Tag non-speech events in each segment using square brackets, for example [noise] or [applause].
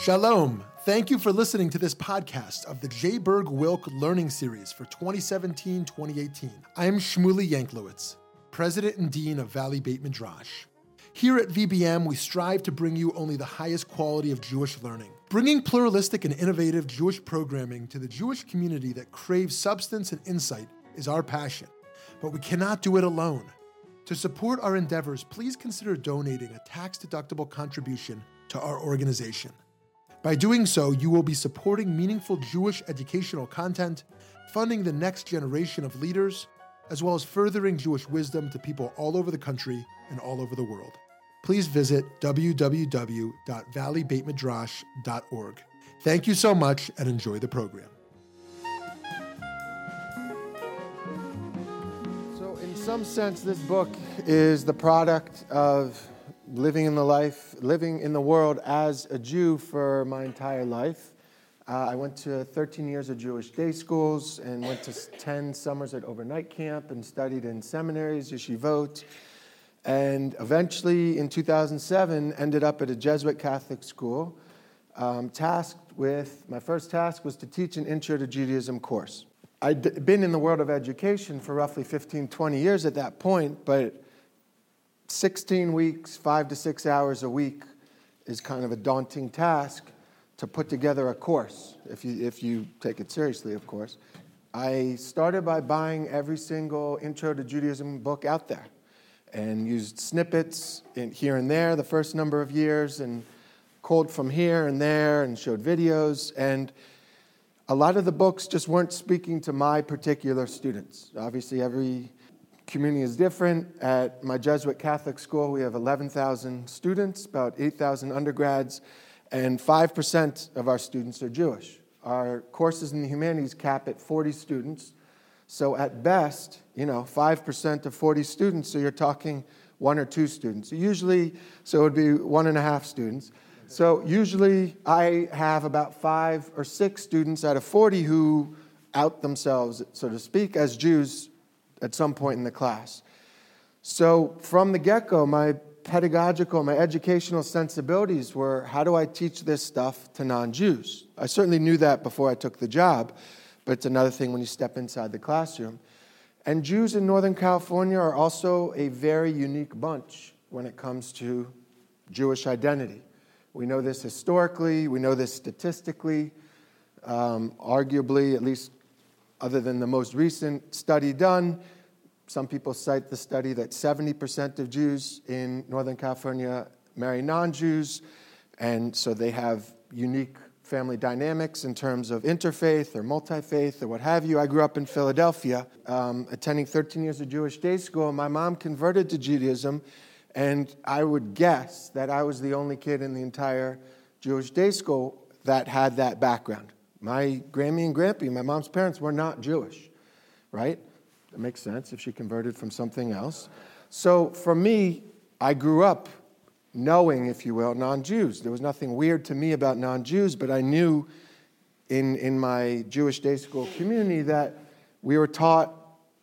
Shalom. Thank you for listening to this podcast of the J. Berg Wilk Learning Series for 2017 2018. I am Shmuly Yanklowitz, President and Dean of Valley Beit Midrash. Here at VBM, we strive to bring you only the highest quality of Jewish learning, bringing pluralistic and innovative Jewish programming to the Jewish community that craves substance and insight is our passion. But we cannot do it alone. To support our endeavors, please consider donating a tax deductible contribution to our organization. By doing so, you will be supporting meaningful Jewish educational content, funding the next generation of leaders, as well as furthering Jewish wisdom to people all over the country and all over the world. Please visit www.valleybeitmidrash.org. Thank you so much and enjoy the program. So, in some sense, this book is the product of living in the life, living in the world as a Jew for my entire life. Uh, I went to 13 years of Jewish day schools and went to 10 summers at overnight camp and studied in seminaries, yeshivot, and eventually in 2007 ended up at a Jesuit Catholic school, um, tasked with, my first task was to teach an Intro to Judaism course. I'd been in the world of education for roughly 15, 20 years at that point, but 16 weeks, five to six hours a week is kind of a daunting task to put together a course, if you, if you take it seriously, of course. I started by buying every single Intro to Judaism book out there and used snippets here and there the first number of years and called from here and there and showed videos. And a lot of the books just weren't speaking to my particular students. Obviously, every community is different. At my Jesuit Catholic school, we have 11,000 students, about 8,000 undergrads, and 5% of our students are Jewish. Our courses in the humanities cap at 40 students. So at best, you know, 5% of 40 students, so you're talking one or two students. Usually, so it would be one and a half students. So usually I have about five or six students out of 40 who out themselves, so to speak, as Jews at some point in the class. So from the get go, my pedagogical, my educational sensibilities were how do I teach this stuff to non Jews? I certainly knew that before I took the job, but it's another thing when you step inside the classroom. And Jews in Northern California are also a very unique bunch when it comes to Jewish identity. We know this historically, we know this statistically, um, arguably, at least other than the most recent study done. Some people cite the study that 70% of Jews in Northern California marry non Jews, and so they have unique family dynamics in terms of interfaith or multi faith or what have you. I grew up in Philadelphia, um, attending 13 years of Jewish day school. My mom converted to Judaism, and I would guess that I was the only kid in the entire Jewish day school that had that background. My Grammy and Grampy, my mom's parents, were not Jewish, right? That makes sense if she converted from something else. So for me, I grew up knowing, if you will, non Jews. There was nothing weird to me about non Jews, but I knew in, in my Jewish day school community that we were taught,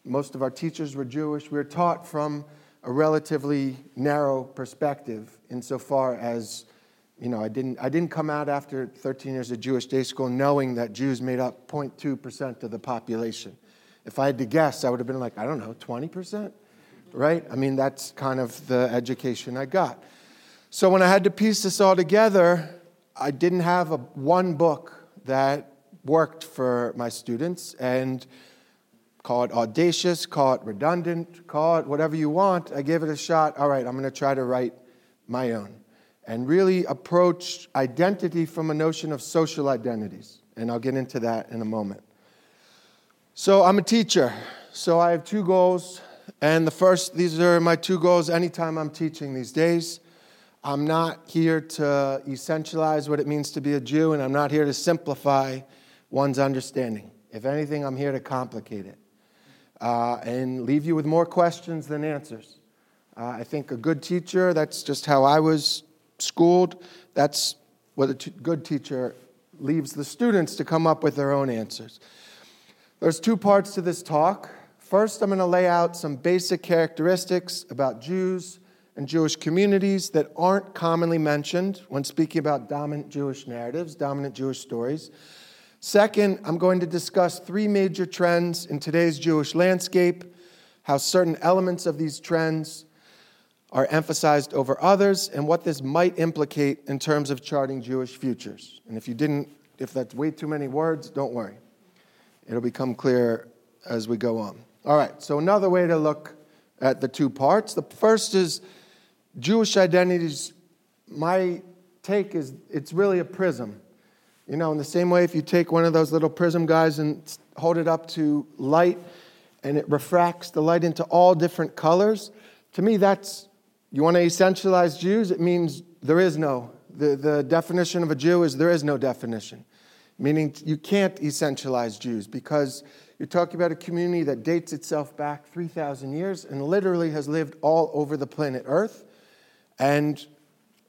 most of our teachers were Jewish, we were taught from a relatively narrow perspective insofar as you know, I didn't, I didn't come out after 13 years of Jewish day school knowing that Jews made up 0.2% of the population. If I had to guess, I would have been like, I don't know, 20%? Right? I mean, that's kind of the education I got. So when I had to piece this all together, I didn't have a, one book that worked for my students. And call it audacious, call it redundant, call it whatever you want. I gave it a shot. All right, I'm going to try to write my own and really approach identity from a notion of social identities. And I'll get into that in a moment. So, I'm a teacher. So, I have two goals. And the first, these are my two goals anytime I'm teaching these days. I'm not here to essentialize what it means to be a Jew, and I'm not here to simplify one's understanding. If anything, I'm here to complicate it uh, and leave you with more questions than answers. Uh, I think a good teacher, that's just how I was schooled. That's what a t- good teacher leaves the students to come up with their own answers. There's two parts to this talk. First, I'm going to lay out some basic characteristics about Jews and Jewish communities that aren't commonly mentioned when speaking about dominant Jewish narratives, dominant Jewish stories. Second, I'm going to discuss three major trends in today's Jewish landscape, how certain elements of these trends are emphasized over others, and what this might implicate in terms of charting Jewish futures. And if you didn't, if that's way too many words, don't worry. It'll become clear as we go on. All right, so another way to look at the two parts. The first is Jewish identities, my take is it's really a prism. You know, in the same way, if you take one of those little prism guys and hold it up to light and it refracts the light into all different colors, to me, that's, you want to essentialize Jews? It means there is no. The, the definition of a Jew is there is no definition, meaning you can't essentialize Jews because you're talking about a community that dates itself back 3,000 years and literally has lived all over the planet Earth and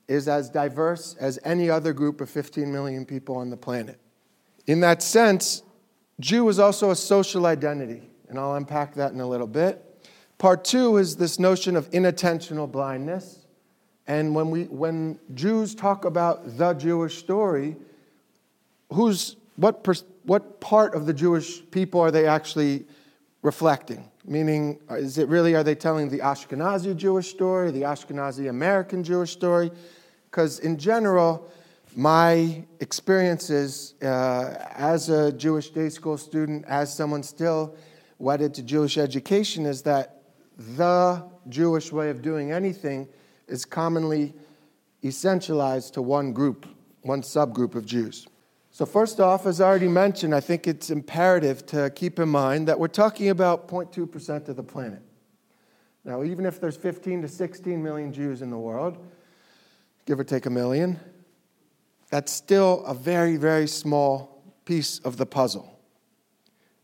is as diverse as any other group of 15 million people on the planet. In that sense, Jew is also a social identity, and I'll unpack that in a little bit. Part two is this notion of inattentional blindness. And when, we, when Jews talk about the Jewish story, who's, what, pers- what part of the Jewish people are they actually reflecting? Meaning, is it really, are they telling the Ashkenazi Jewish story, the Ashkenazi American Jewish story? Because in general, my experiences uh, as a Jewish day school student, as someone still wedded to Jewish education, is that the Jewish way of doing anything is commonly essentialized to one group, one subgroup of Jews. So, first off, as I already mentioned, I think it's imperative to keep in mind that we're talking about 0.2% of the planet. Now, even if there's 15 to 16 million Jews in the world, give or take a million, that's still a very, very small piece of the puzzle.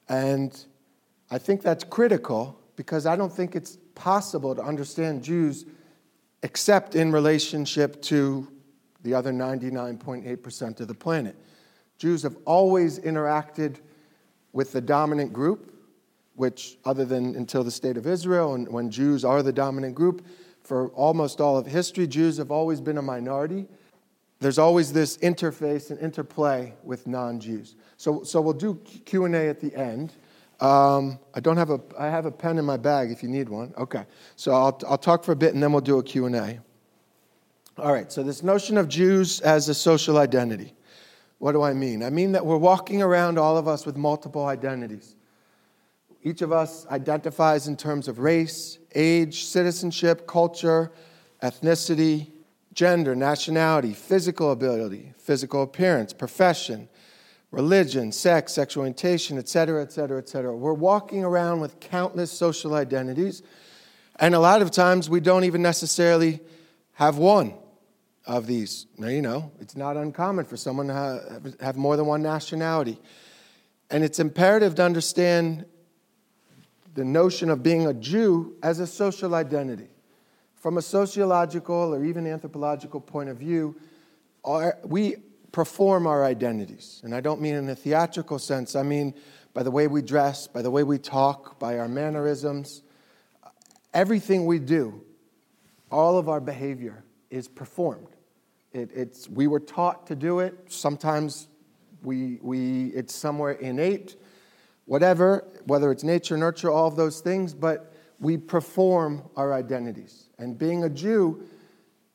And I think that's critical because I don't think it's possible to understand Jews except in relationship to the other 99.8% of the planet. Jews have always interacted with the dominant group, which, other than until the state of Israel, and when Jews are the dominant group, for almost all of history, Jews have always been a minority. There's always this interface and interplay with non-Jews. So, so we'll do Q and A at the end. Um, I don't have a. I have a pen in my bag if you need one. Okay. So I'll I'll talk for a bit and then we'll do a Q and A. All right. So this notion of Jews as a social identity. What do I mean? I mean that we're walking around, all of us, with multiple identities. Each of us identifies in terms of race, age, citizenship, culture, ethnicity, gender, nationality, physical ability, physical appearance, profession, religion, sex, sexual orientation, etc., etc., etc. We're walking around with countless social identities, and a lot of times we don't even necessarily have one of these. Now, you know, it's not uncommon for someone to have more than one nationality. And it's imperative to understand the notion of being a Jew as a social identity. From a sociological or even anthropological point of view, our, we perform our identities. And I don't mean in a theatrical sense, I mean by the way we dress, by the way we talk, by our mannerisms. Everything we do, all of our behavior is performed. It, it's, we were taught to do it. Sometimes we, we, it's somewhere innate, whatever, whether it's nature, nurture, all of those things, but we perform our identities. And being a Jew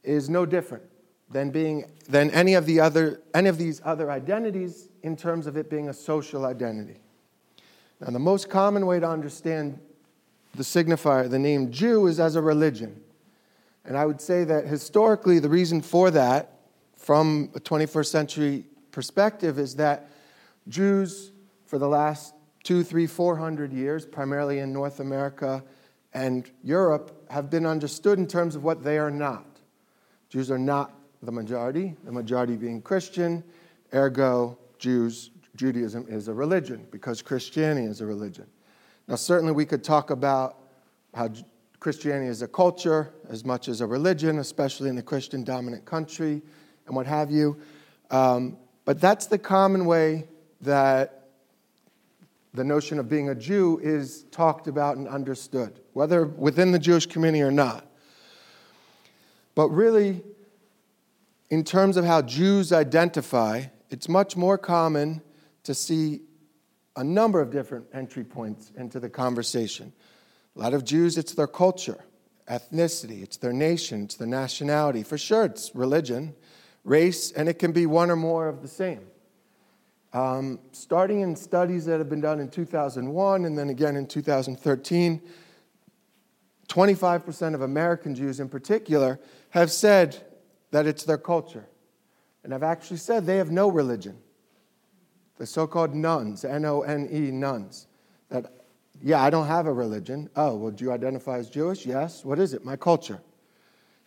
is no different than, being, than any, of the other, any of these other identities in terms of it being a social identity. Now, the most common way to understand the signifier, the name Jew, is as a religion. And I would say that historically, the reason for that, from a 21st century perspective, is that Jews, for the last two, three, four hundred years, primarily in North America and Europe, have been understood in terms of what they are not. Jews are not the majority, the majority being Christian, ergo, Jews, Judaism is a religion because Christianity is a religion. Now, certainly we could talk about how Christianity is a culture as much as a religion, especially in the Christian dominant country and what have you. Um, but that's the common way that the notion of being a Jew is talked about and understood, whether within the Jewish community or not. But really, in terms of how Jews identify, it's much more common to see a number of different entry points into the conversation. A lot of Jews, it's their culture, ethnicity, it's their nation, it's their nationality. For sure, it's religion, race, and it can be one or more of the same. Um, starting in studies that have been done in 2001 and then again in 2013, 25% of American Jews in particular have said that it's their culture. And I've actually said they have no religion. The so called nones, N O N E, nones. That, yeah, I don't have a religion. Oh, well, do you identify as Jewish? Yes. What is it? My culture.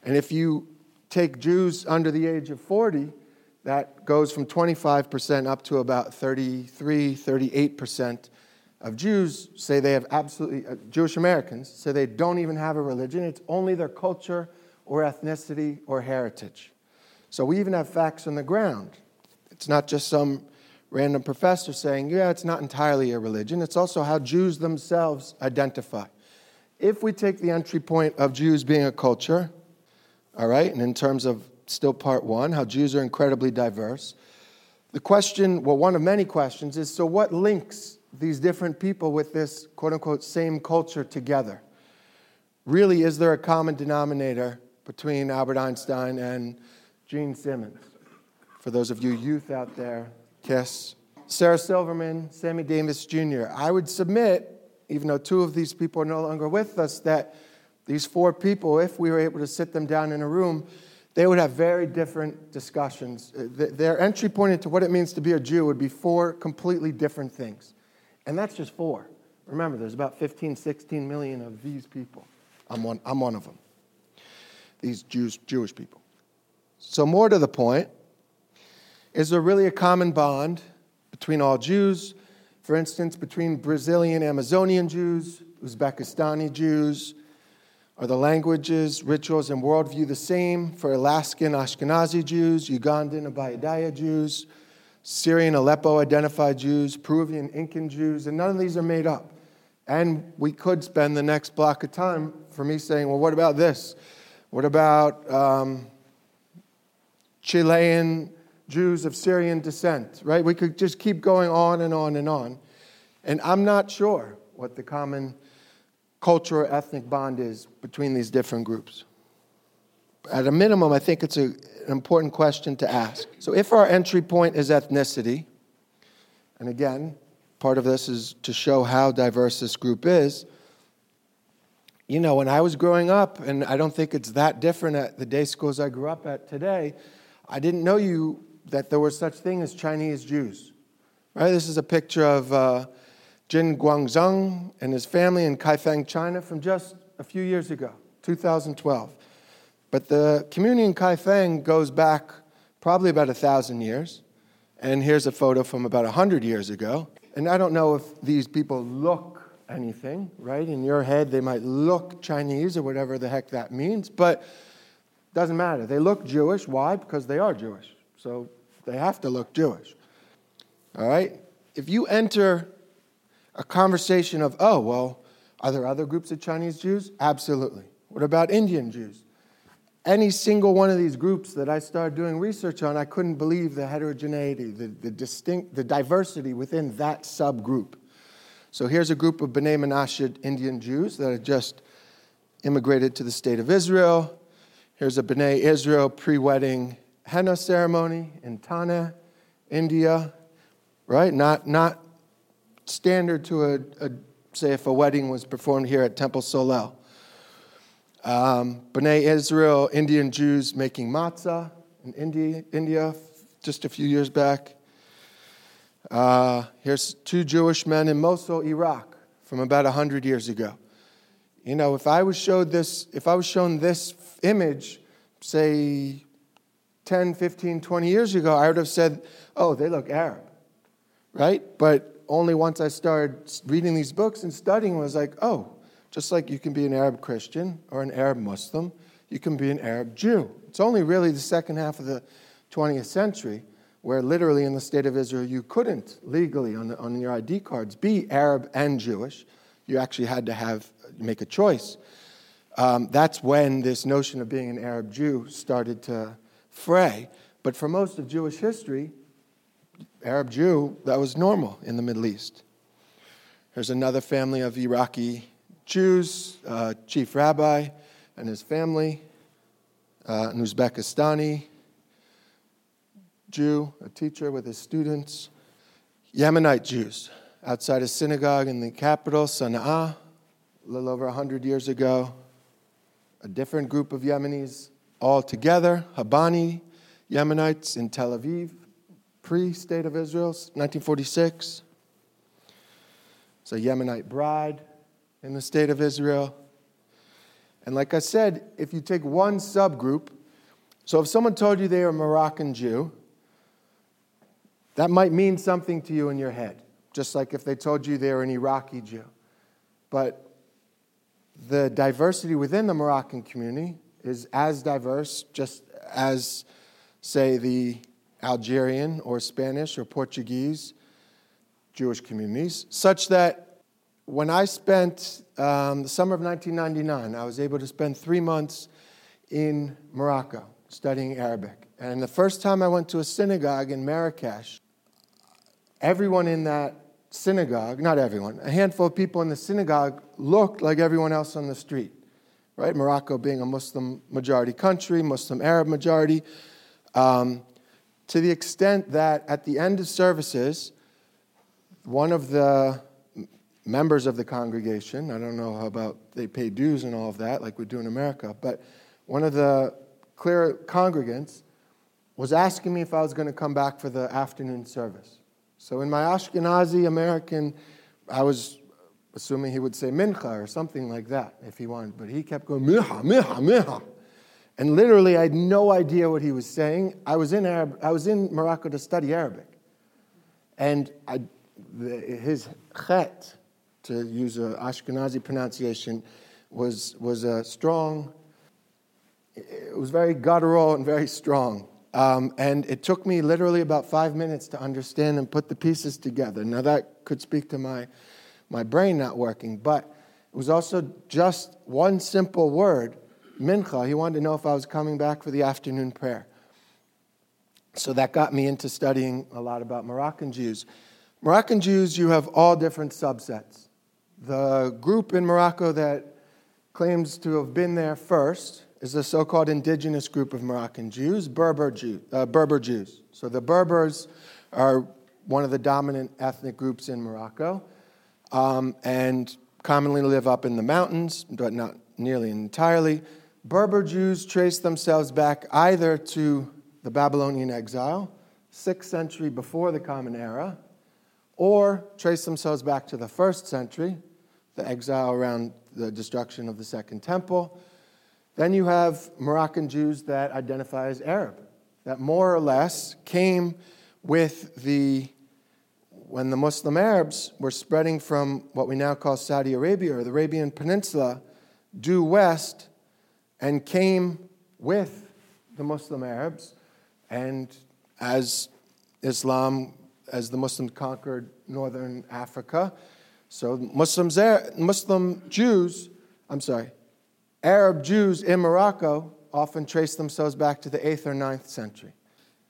And if you take Jews under the age of 40, that goes from 25% up to about 33, 38% of Jews say they have absolutely, uh, Jewish Americans say they don't even have a religion. It's only their culture or ethnicity or heritage. So we even have facts on the ground. It's not just some random professor saying, yeah, it's not entirely a religion. It's also how Jews themselves identify. If we take the entry point of Jews being a culture, all right, and in terms of still part one, how Jews are incredibly diverse, the question, well, one of many questions is so what links these different people with this quote unquote same culture together? Really, is there a common denominator between Albert Einstein and Gene Simmons? For those of you youth out there, Kiss. Sarah Silverman, Sammy Davis Jr. I would submit, even though two of these people are no longer with us, that these four people, if we were able to sit them down in a room, they would have very different discussions. Uh, their entry point into what it means to be a Jew would be four completely different things. And that's just four. Remember, there's about 15, 16 million of these people. I'm one, I'm one of them. These Jews, Jewish people. So, more to the point, is there really a common bond between all Jews? For instance, between Brazilian Amazonian Jews, Uzbekistani Jews? Are the languages, rituals, and worldview the same for Alaskan Ashkenazi Jews, Ugandan Abayudaya Jews, Syrian Aleppo identified Jews, Peruvian Incan Jews? And none of these are made up. And we could spend the next block of time for me saying, well, what about this? What about um, Chilean Jews of Syrian descent, right? We could just keep going on and on and on. And I'm not sure what the common cultural or ethnic bond is between these different groups. At a minimum, I think it's a, an important question to ask. So, if our entry point is ethnicity, and again, part of this is to show how diverse this group is. You know, when I was growing up, and I don't think it's that different at the day schools I grew up at today, I didn't know you that there was such thing as Chinese Jews. Right? This is a picture of uh, Jin Guangzheng and his family in Kaifeng, China, from just a few years ago, 2012. But the community in Kaifeng goes back probably about a thousand years. And here's a photo from about a 100 years ago. And I don't know if these people look anything, right? In your head, they might look Chinese or whatever the heck that means, but doesn't matter. They look Jewish. Why? Because they are Jewish. So they have to look Jewish. All right? If you enter a conversation of, oh, well, are there other groups of Chinese Jews? Absolutely. What about Indian Jews? Any single one of these groups that I started doing research on, I couldn't believe the heterogeneity, the, the distinct, the diversity within that subgroup. So here's a group of B'nai Menashe Indian Jews that had just immigrated to the state of Israel. Here's a B'nai Israel pre-wedding henna ceremony in Thane, India, right? Not, not standard to a, a, say, if a wedding was performed here at Temple Solel. Um, B'nai Israel, Indian Jews making matzah in India, India just a few years back. Uh, here's two Jewish men in Mosul, Iraq, from about 100 years ago. You know, if I was showed this, if I was shown this image, say 10, 15, 20 years ago, I would have said, oh, they look Arab, right? But only once I started reading these books and studying was like, oh, just like you can be an Arab Christian or an Arab Muslim, you can be an Arab Jew. It's only really the second half of the 20th century where literally in the state of Israel you couldn't legally on, the, on your ID cards be Arab and Jewish. You actually had to have make a choice. um, that's when this notion of being an Arab Jew started to fray. But for most of Jewish history, Arab Jew, that was normal in the Middle East. There's another family of Iraqi Jews, uh, chief rabbi and his family, uh, an Uzbekistani Jew, a teacher with his students, Yemenite Jews outside a synagogue in the capital, Sana'a, a little over 100 years ago, a different group of Yemenis all together, Habani Yemenites in Tel Aviv, pre state of Israel, 1946. It's a Yemenite bride in the state of Israel. And like I said, if you take one subgroup, so if someone told you they were a Moroccan Jew, that might mean something to you in your head, just like if they told you they were an Iraqi Jew. But the diversity within the Moroccan community is as diverse, just as, say, the Algerian or Spanish or Portuguese Jewish communities, such that when I spent um, the summer of 1999, I was able to spend three months in Morocco studying Arabic. And the first time I went to a synagogue in Marrakesh, everyone in that synagogue, not everyone, a handful of people in the synagogue looked like everyone else on the street, right? Morocco being a Muslim majority country, Muslim Arab majority, um, to the extent that at the end of services, one of the members of the congregation, I don't know how about they pay dues and all of that, like we do in America, but one of the clear congregants was asking me if I was going to come back for the afternoon service. So in my Ashkenazi American, I was assuming he would say mincha or something like that if he wanted, but he kept going miha, miha, miha. And literally, I had no idea what he was saying. I was in, Arab, I was in Morocco to study Arabic. And I, the, his chet, to use an Ashkenazi pronunciation, was, was a strong, it was very guttural and very strong. Um, and it took me literally about five minutes to understand and put the pieces together. Now, that could speak to my, my brain not working, but it was also just one simple word, mincha. He wanted to know if I was coming back for the afternoon prayer. So that got me into studying a lot about Moroccan Jews. Moroccan Jews, you have all different subsets. The group in Morocco that claims to have been there first is the so called indigenous group of Moroccan Jews, Berber, Jew, uh, Berber Jews. So the Berbers are one of the dominant ethnic groups in Morocco um, and commonly live up in the mountains, but not nearly entirely. Berber Jews trace themselves back either to the Babylonian exile, 6th century before the Common Era, or trace themselves back to the 1st century, the exile around the destruction of the Second Temple then you have Moroccan Jews that identify as Arab, that more or less came with the, when the Muslim Arabs were spreading from what we now call Saudi Arabia or the Arabian Peninsula due west and came with the Muslim Arabs. And as Islam, as the Muslims conquered northern Africa, so Muslims, Muslim Jews, I'm sorry, Arab Jews in Morocco often trace themselves back to the 8th or 9th century.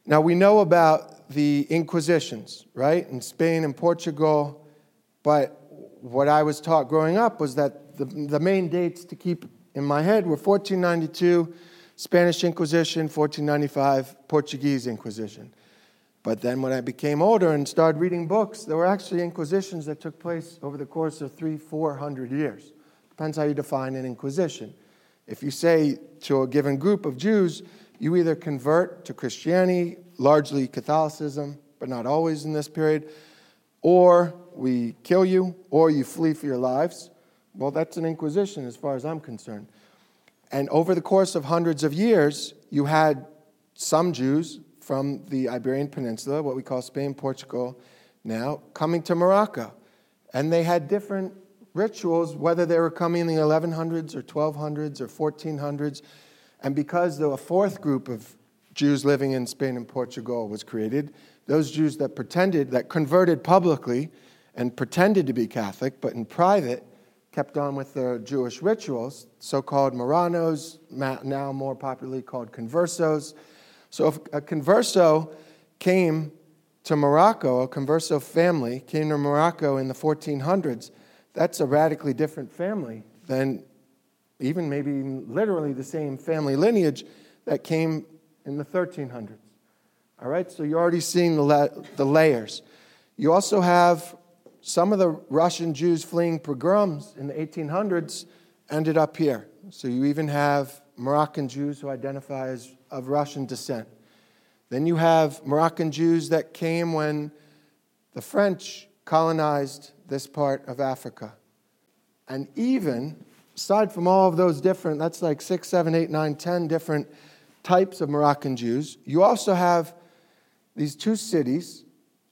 Now, we know about the Inquisitions, right, in Spain and Portugal, but what I was taught growing up was that the, the main dates to keep in my head were 1492, Spanish Inquisition, 1495, Portuguese Inquisition. But then when I became older and started reading books, there were actually inquisitions that took place over the course of three, four hundred years. Depends how you define an inquisition. If you say to a given group of Jews, you either convert to Christianity, largely Catholicism, but not always in this period, or we kill you, or you flee for your lives. Well, that's an inquisition as far as I'm concerned. And over the course of hundreds of years, you had some Jews from the Iberian Peninsula, what we call Spain, Portugal now, coming to Morocco. And they had different rituals, whether they were coming in the 1100s or 1200s or 1400s. And because a fourth group of Jews living in Spain and Portugal was created, those Jews that pretended, that converted publicly and pretended to be Catholic, but in private kept on with their Jewish rituals, so called Marranos, now more popularly called conversos. So if a converso came to Morocco, a converso family came to Morocco in the 1400s, that's a radically different family than even maybe literally the same family lineage that came in the 1300s. All right, so you're already seeing the, la- the layers. You also have some of the Russian Jews fleeing pogroms in the 1800s ended up here. So you even have Moroccan Jews who identify as of Russian descent. Then you have Moroccan Jews that came when the French colonized this part of Africa. And even, aside from all of those different, that's like six, seven, eight, nine, ten different types of Moroccan Jews, you also have these two cities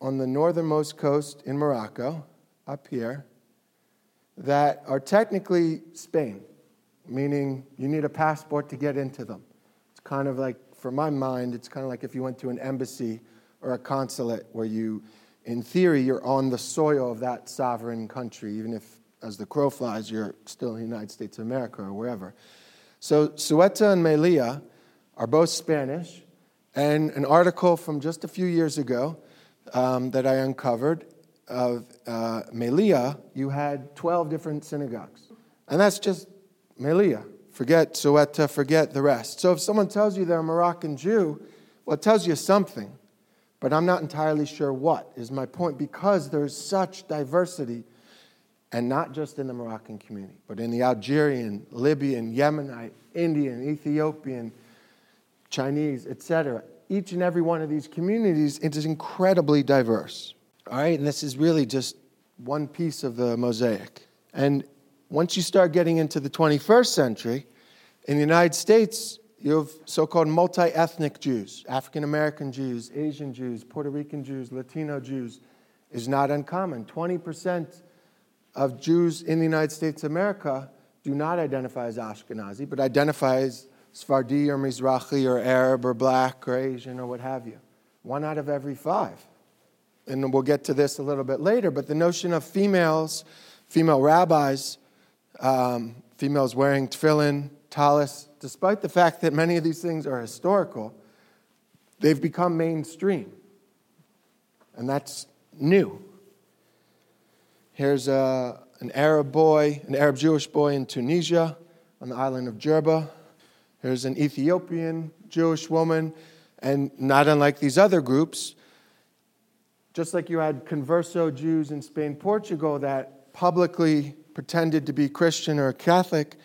on the northernmost coast in Morocco, up here, that are technically Spain, meaning you need a passport to get into them. It's kind of like, for my mind, it's kind of like if you went to an embassy or a consulate where you, in theory, you're on the soil of that sovereign country, even if, as the crow flies, you're still in the United States of America or wherever. So Ceuta and Melilla are both Spanish, and an article from just a few years ago um, that I uncovered of uh, you had 12 different synagogues. And that's just Melilla. Forget Ceuta, forget the rest. So if someone tells you they're a Moroccan Jew, well, it tells you something. But I'm not entirely sure what is my point because there's such diversity, and not just in the Moroccan community, but in the Algerian, Libyan, Yemenite, Indian, Ethiopian, Chinese, etc. Each and every one of these communities it is incredibly diverse. All right, and this is really just one piece of the mosaic. And once you start getting into the 21st century, in the United States, you have so called multi ethnic Jews, African American Jews, Asian Jews, Puerto Rican Jews, Latino Jews, is not uncommon. 20% of Jews in the United States of America do not identify as Ashkenazi, but identify as Sephardi or Mizrahi or Arab or black or Asian or what have you. One out of every five. And we'll get to this a little bit later, but the notion of females, female rabbis, um, females wearing tefillin, talis, despite the fact that many of these things are historical, they've become mainstream. And that's new. Here's a, uh, an Arab boy, an Arab Jewish boy in Tunisia on the island of Jerba. Here's an Ethiopian Jewish woman, and not unlike these other groups, just like you had converso Jews in Spain, Portugal that publicly pretended to be Christian or Catholic,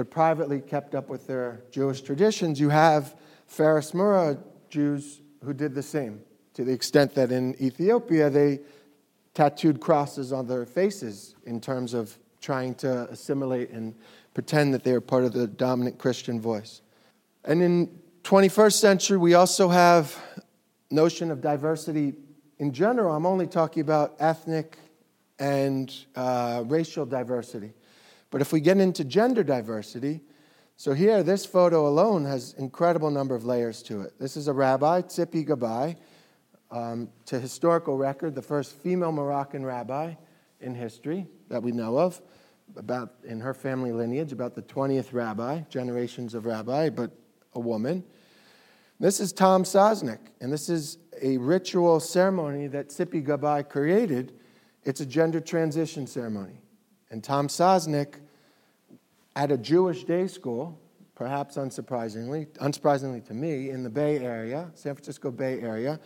but privately kept up with their Jewish traditions, you have Falash Mura Jews who did the same, to the extent that in Ethiopia they tattooed crosses on their faces in terms of trying to assimilate and pretend that they are part of the dominant Christian voice. And in 21st century, we also have notion of diversity in general. I'm only talking about ethnic and uh, racial diversity. But if we get into gender diversity, so here, this photo alone has incredible number of layers to it. This is a rabbi, Tzipi Gabai, um, to historical record, the first female Moroccan rabbi in history that we know of about in her family lineage, about the 20th rabbi, generations of rabbi, but a woman. This is Tom Sosnick, and this is a ritual ceremony that Tzipi Gabai created. It's a gender transition ceremony. And Tom Sosnick, at a Jewish day school, perhaps unsurprisingly, unsurprisingly to me, in the Bay Area, San Francisco Bay Area,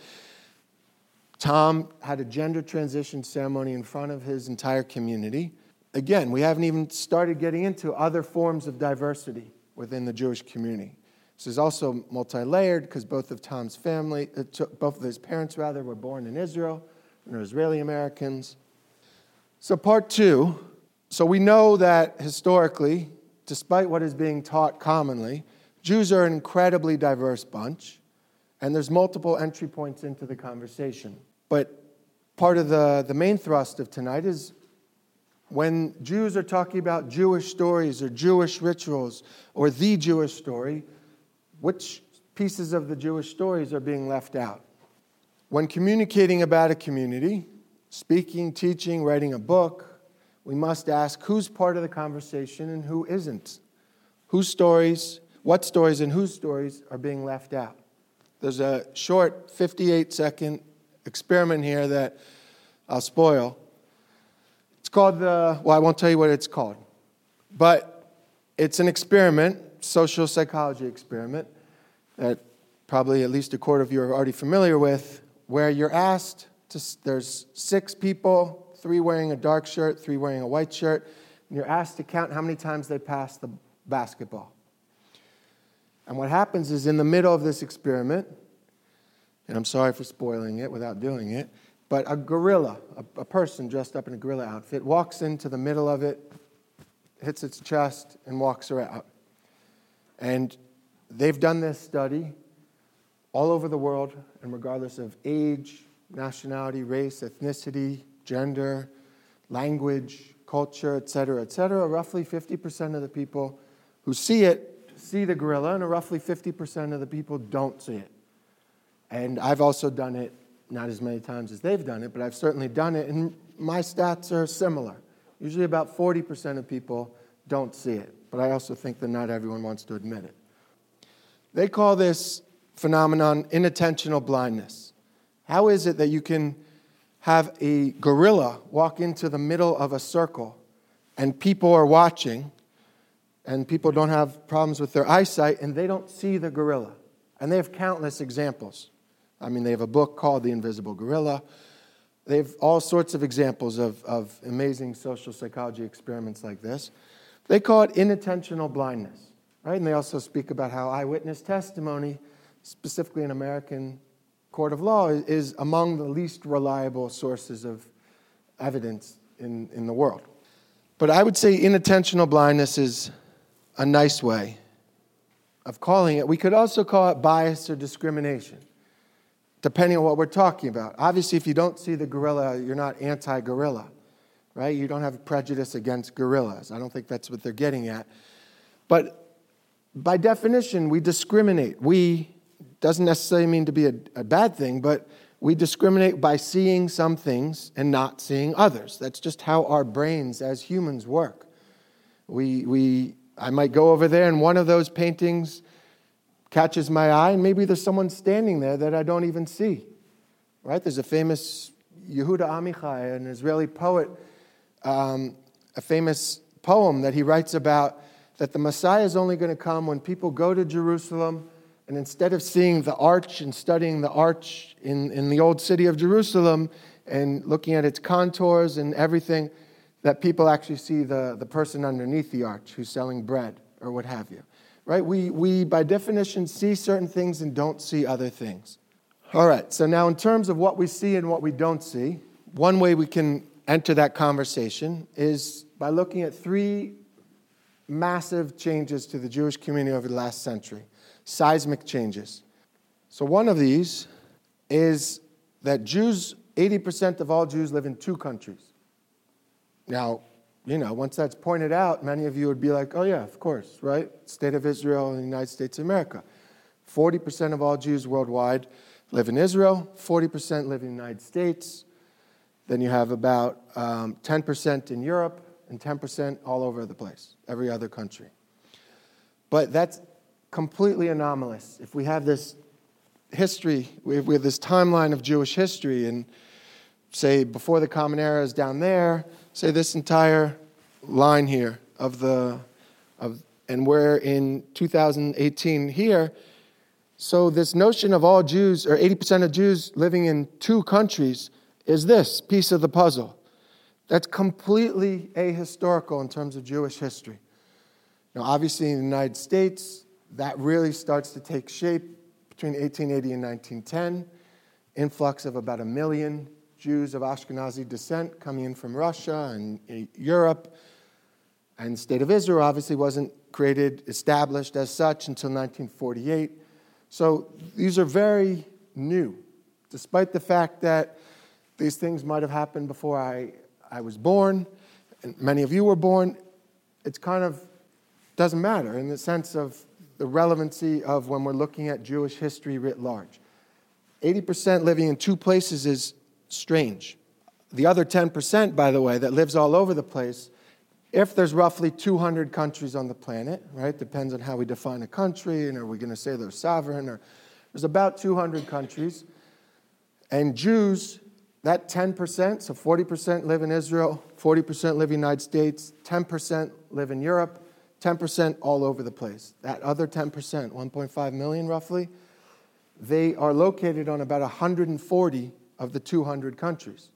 Tom had a gender transition ceremony in front of his entire community again, we haven't even started getting into other forms of diversity within the Jewish community. This is also multi-layered because both of Tom's family, uh, both of his parents rather, were born in Israel and are Israeli Americans. So part two. So we know that historically, despite what is being taught commonly, Jews are an incredibly diverse bunch, and there's multiple entry points into the conversation. But part of the, the main thrust of tonight is when Jews are talking about Jewish stories or Jewish rituals or the Jewish story, which pieces of the Jewish stories are being left out? When communicating about a community, speaking, teaching, writing a book, we must ask who's part of the conversation and who isn't. Whose stories, what stories, and whose stories are being left out. There's a short 58 second experiment here that I'll spoil. It's called the, well, I won't tell you what it's called, but it's an experiment, social psychology experiment, that probably at least a quarter of you are already familiar with, where you're asked to, there's six people, three wearing a dark shirt, three wearing a white shirt, and you're asked to count how many times they pass the basketball. And what happens is in the middle of this experiment, and I'm sorry for spoiling it without doing it, but a gorilla, a, a, person dressed up in a gorilla outfit, walks into the middle of it, hits its chest, and walks around. And they've done this study all over the world, and regardless of age, nationality, race, ethnicity, gender, language, culture, et cetera, et cetera, roughly 50% of the people who see it see the gorilla, and roughly 50% of the people don't see it. And I've also done it, not as many times as they've done it, but I've certainly done it, and my stats are similar. Usually about 40% of people don't see it, but I also think that not everyone wants to admit it. They call this phenomenon inattentional blindness. How is it that you can have a gorilla walk into the middle of a circle and people are watching and people don't have problems with their eyesight and they don't see the gorilla? And they have countless examples. I mean, they have a book called The Invisible Gorilla. They have all sorts of examples of, of amazing social psychology experiments like this. They call it inattentional blindness, right? And they also speak about how eyewitness testimony, specifically in American court of law, is among the least reliable sources of evidence in, in the world. But I would say inattentional blindness is a nice way of calling it. We could also call it bias or discrimination depending on what we're talking about. Obviously, if you don't see the gorilla, you're not anti gorilla, right? You don't have prejudice against gorillas. I don't think that's what they're getting at. But by definition, we discriminate. We doesn't necessarily mean to be a, a bad thing, but we discriminate by seeing some things and not seeing others. That's just how our brains as humans work. We, we, I might go over there, and one of those paintings catches my eye, and maybe there's someone standing there that I don't even see. Right? There's a famous Yehuda Amichai, an Israeli poet, um, a famous poem that he writes about that the Messiah is only going to come when people go to Jerusalem and instead of seeing the arch and studying the arch in, in the old city of Jerusalem and looking at its contours and everything, that people actually see the, the person underneath the arch who's selling bread or what have you right? We, we, by definition, see certain things and don't see other things. All right, so now in terms of what we see and what we don't see, one way we can enter that conversation is by looking at three massive changes to the Jewish community over the last century, seismic changes. So, one of these is that Jews, 80% of all Jews live in two countries. Now, you know, once that's pointed out, many of you would be like, oh, yeah, of course, right? State of Israel and the United States of America. 40% of all Jews worldwide live in Israel, 40% live in the United States. Then you have about um, 10% in Europe and 10% all over the place, every other country. But that's completely anomalous. If we have this history, we have, we have this timeline of Jewish history, and say before the Common Era is down there, say this entire line here of the of and we're in 2018 here. So this notion of all jews or 80% of jews living in two countries is this piece of the puzzle. That's completely ahistorical in terms of jewish history. Now obviously in the united states that really starts to take shape between 1880 and 1910 influx of about a million Jews of Ashkenazi descent coming in from Russia and eh, Europe. And the state of Israel obviously wasn't created, established as such until 1948. So these are very new, despite the fact that these things might have happened before I, I was born, and many of you were born. It's kind of doesn't matter in the sense of the relevancy of when we're looking at Jewish history writ large. 80% living in two places is strange. the other 10%, by the way, that lives all over the place, if there's roughly 200 countries on the planet, right? Depends on how we define a country, and are we going to say they're sovereign? Or there's about 200 countries, and Jews, that 10%, so 40% live in Israel, 40% live in the United States, 10% live in Europe, 10% all over the place. That other 10%, 1.5 million roughly, they are located on about 140 of the 200 countries.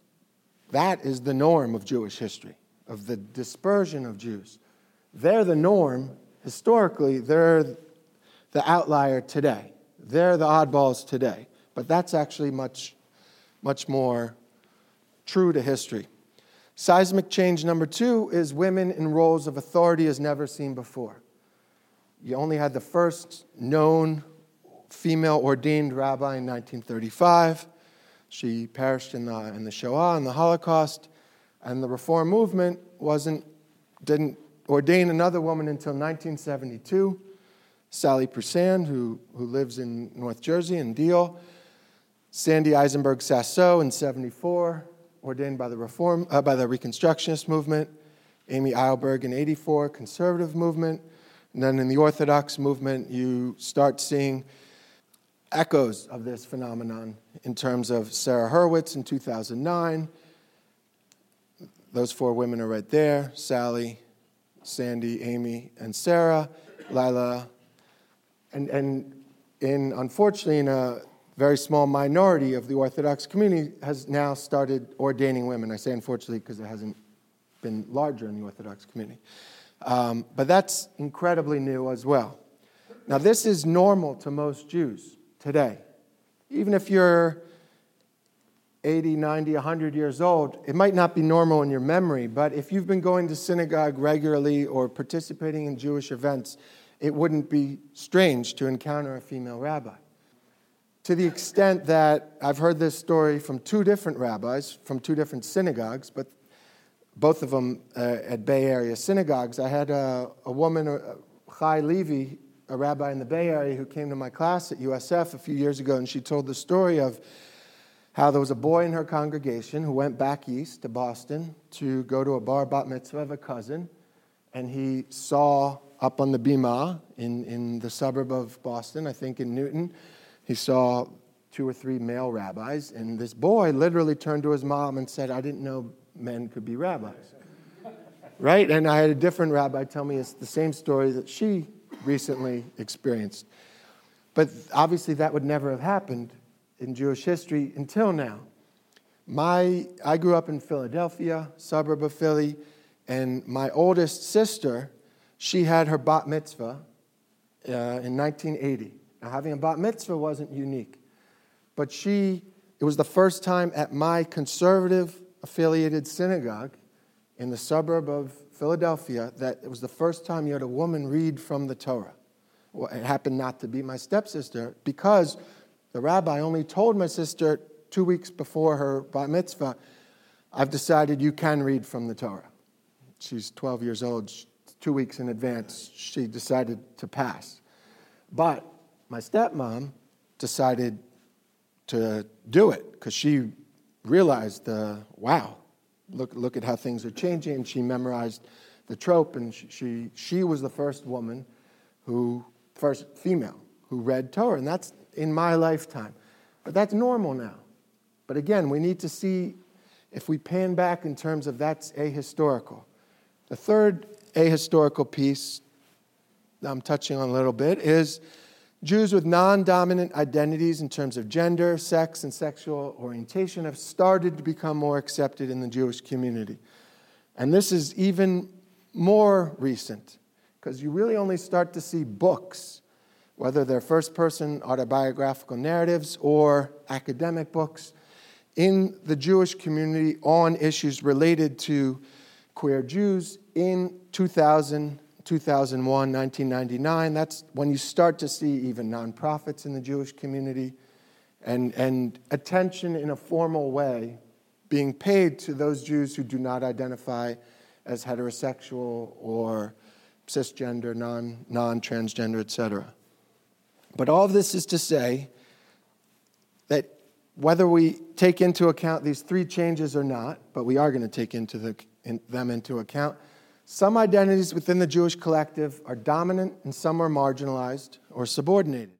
That is the norm of Jewish history, of the dispersion of Jews. They're the norm historically, they're the outlier today. They're the oddballs today. But that's actually much, much more true to history. Seismic change number two is women in roles of authority as never seen before. You only had the first known female ordained rabbi in 1935. She perished in the, in the Shoah and the Holocaust, and the Reform movement wasn't, didn't ordain another woman until 1972. Sally Priesand, who, who lives in North Jersey in Deal. Sandy Eisenberg Sasso in 74, ordained by the, Reform, uh, by the Reconstructionist movement. Amy Eilberg in 84, conservative movement. And then in the Orthodox movement, you start seeing echoes of this phenomenon in terms of Sara Hurwitz in 2009. Those four women are right there Sally, Sandy, Amy, and Sara. Lila. And, and in, unfortunately, in a very small minority of the Orthodox community has now started ordaining women. I say unfortunately because it hasn't been larger in the Orthodox community. Um, but that's incredibly new as well. Now, this is normal to most Jews today. Even if you're 80, 90, 100 years old, it might not be normal in your memory, but if you've been going to synagogue regularly or participating in Jewish events, it wouldn't be strange to encounter a female rabbi. To the extent that I've heard this story from two different rabbis from two different synagogues, but both of them uh, at Bay Area synagogues. I had a, a woman, Chai Levy, a rabbi in the Bay Area who came to my class at USF a few years ago, and she told the story of how there was a boy in her congregation who went back east to Boston to go to a bar bat mitzvah of a cousin, and he saw up on the Bima in, in the suburb of Boston, I think in Newton, he saw two or three male rabbis, and this boy literally turned to his mom and said, I didn't know men could be rabbis. [laughs] right? And I had a different rabbi tell me it's the same story that she recently experienced. But obviously, that would never have happened in Jewish history until now. My, I grew up in Philadelphia, suburb of Philly, and my oldest sister, she had her bat mitzvah uh, in 1980. Now, having a bat mitzvah wasn't unique, but she, it was the first time at my conservative affiliated synagogue in the suburb of Philadelphia that it was the first time you had a woman read from the Torah. Well, it happened not to be my stepsister because the rabbi only told my sister two weeks before her bat mitzvah, I've decided you can read from the Torah. She's 12 years old. Two weeks in advance, she decided to pass. But my stepmom decided to do it because she realized, the wow, look, look at how things are changing. And she memorized the trope, and she, she, she was the first woman who, first female, who read Torah. And that's in my lifetime. But that's normal now. But again, we need to see if we pan back in terms of that's ahistorical. The third ahistorical piece that I'm touching on a little bit is Jews with non dominant identities in terms of gender, sex, and sexual orientation have started to become more accepted in the Jewish community. And this is even more recent because you really only start to see books, whether they're first person autobiographical narratives or academic books, in the Jewish community on issues related to queer Jews in 2000 2001, 1999. That's when you start to see even nonprofits in the Jewish community and, and attention in a formal way being paid to those Jews who do not identify as heterosexual or cisgender, non, non-transgender, etc. But all this is to say that whether we take into account these three changes or not, but we are going to take into the, in, them into account, some identities within the Jewish collective are dominant and some are marginalized or subordinated.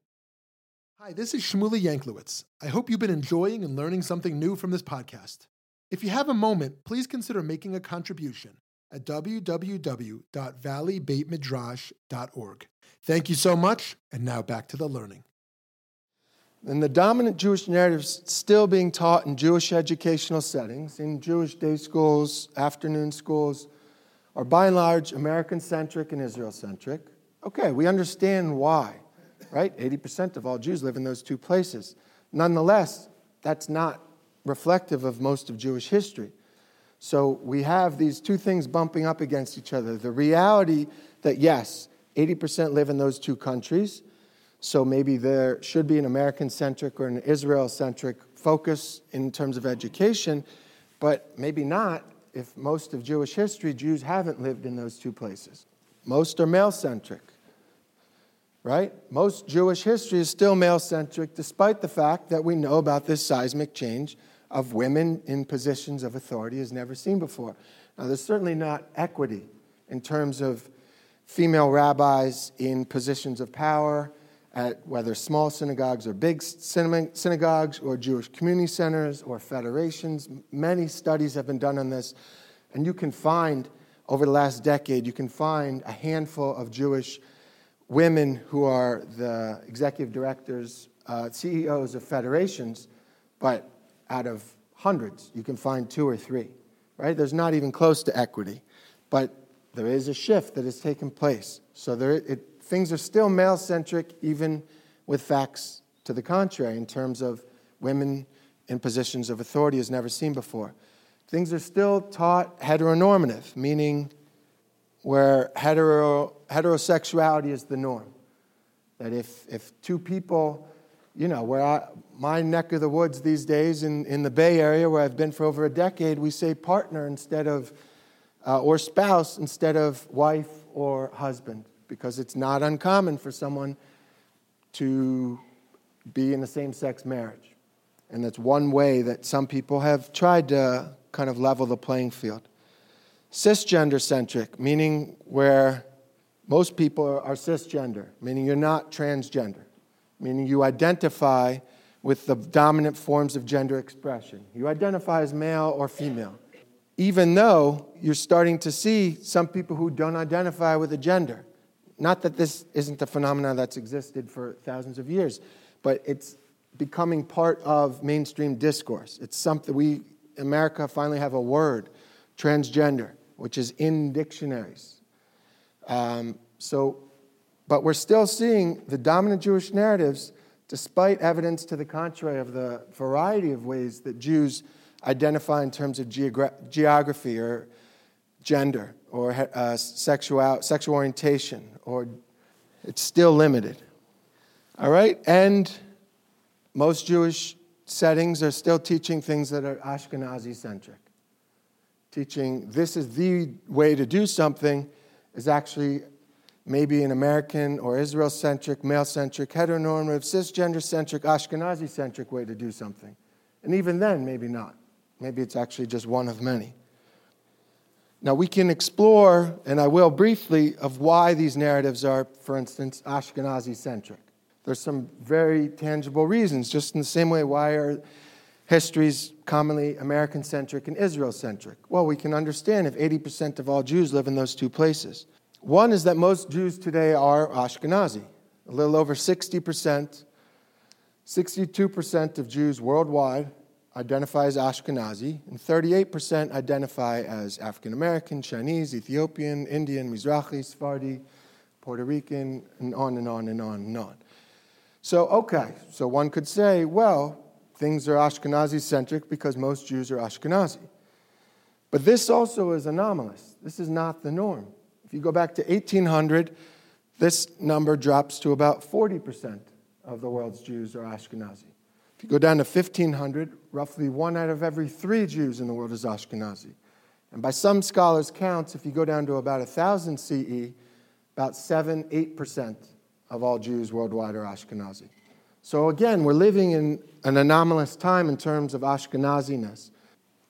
Hi, this is Shmuly Yanklowitz. I hope you've been enjoying and learning something new from this podcast. If you have a moment, please consider making a contribution at www.valleybeitmidrash.org. Thank you so much, and now back to the learning. And the dominant Jewish narratives still being taught in Jewish educational settings, in Jewish day schools, afternoon schools, are by and large American centric and Israel centric. Okay, we understand why, right? 80% of all Jews live in those two places. Nonetheless, that's not reflective of most of Jewish history. So we have these two things bumping up against each other the reality that, yes, 80% live in those two countries so maybe there should be an American centric or an Israel centric focus in terms of education, but maybe not if most of Jewish history, Jews haven't lived in those two places. Most are male centric, right? Most Jewish history is still male centric, despite the fact that we know about this seismic change of women in positions of authority as never seen before. Now, there's certainly not equity in terms of female rabbis in positions of power at whether small synagogues or big synagogues or Jewish community centers or federations. Many studies have been done on this, and you can find, over the last decade, you can find a handful of Jewish women who are the executive directors, uh, CEOs of federations, but out of hundreds, you can find two or three, right? There's not even close to equity, but there is a shift that has taken place. So there, it, things are still male centric, even with facts to the contrary, in terms of women in positions of authority as never seen before. Things are still taught heteronormative, meaning where hetero, heterosexuality is the norm. That if, if two people, you know, where I, my neck of the woods these days in, in the Bay Area, where I've been for over a decade, we say partner instead of, uh, or spouse instead of wife or husband because it's not uncommon for someone to be in a same sex marriage. And that's one way that some people have tried to kind of level the playing field. Cisgender centric, meaning where most people are cisgender, meaning you're not transgender, meaning you identify with the dominant forms of gender expression. You identify as male or female, even though you're starting to see some people who don't identify with a gender. Not that this isn't a phenomenon that's existed for thousands of years, but it's becoming part of mainstream discourse. It's something we, America, finally have a word, transgender, which is in dictionaries. Um, so, but we're still seeing the dominant Jewish narratives, despite evidence to the contrary of the variety of ways that Jews identify in terms of geogra- geography or gender or uh, sexual, sexual orientation, or it's still limited. All right? And most Jewish settings are still teaching things that are Ashkenazi centric. Teaching this is the way to do something is actually maybe an American or Israel centric, male centric, heteronormative, cisgender centric, Ashkenazi centric way to do something. And even then, maybe not. Maybe it's actually just one of many. Now, we can explore, and I will briefly, of why these narratives are, for instance, Ashkenazi centric. There's some very tangible reasons, just in the same way, why are histories commonly American centric and Israel centric? Well, we can understand if 80% of all Jews live in those two places. One is that most Jews today are Ashkenazi, a little over 60%. 62% of Jews worldwide identify as Ashkenazi, and 38% identify as African American, Chinese, Ethiopian, Indian, Mizrahi, Sephardi, Puerto Rican, and on and on and on and on. So, okay, so one could say, well, things are Ashkenazi centric because most Jews are Ashkenazi. But this also is anomalous. This is not the norm. If you go back to 1800, this number drops to about 40% of the world's Jews are Ashkenazi. If you go down to 1500, roughly one out of every three Jews in the world is Ashkenazi. And by some scholars' counts, if you go down to about 1000 CE, about 7 8% of all Jews worldwide are Ashkenazi. So again, we're living in an anomalous time in terms of Ashkenaziness.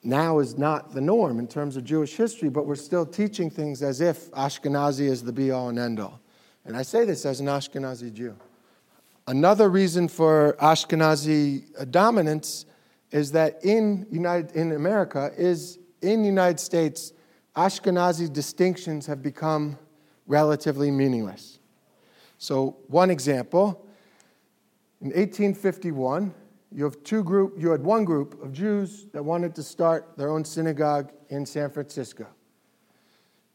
Now is not the norm in terms of Jewish history, but we're still teaching things as if Ashkenazi is the be all and end all. And I say this as an Ashkenazi Jew. Another reason for Ashkenazi uh, dominance is that in, United, in America, is in the United States, Ashkenazi distinctions have become relatively meaningless. So, one example in 1851, you, have two group, you had one group of Jews that wanted to start their own synagogue in San Francisco.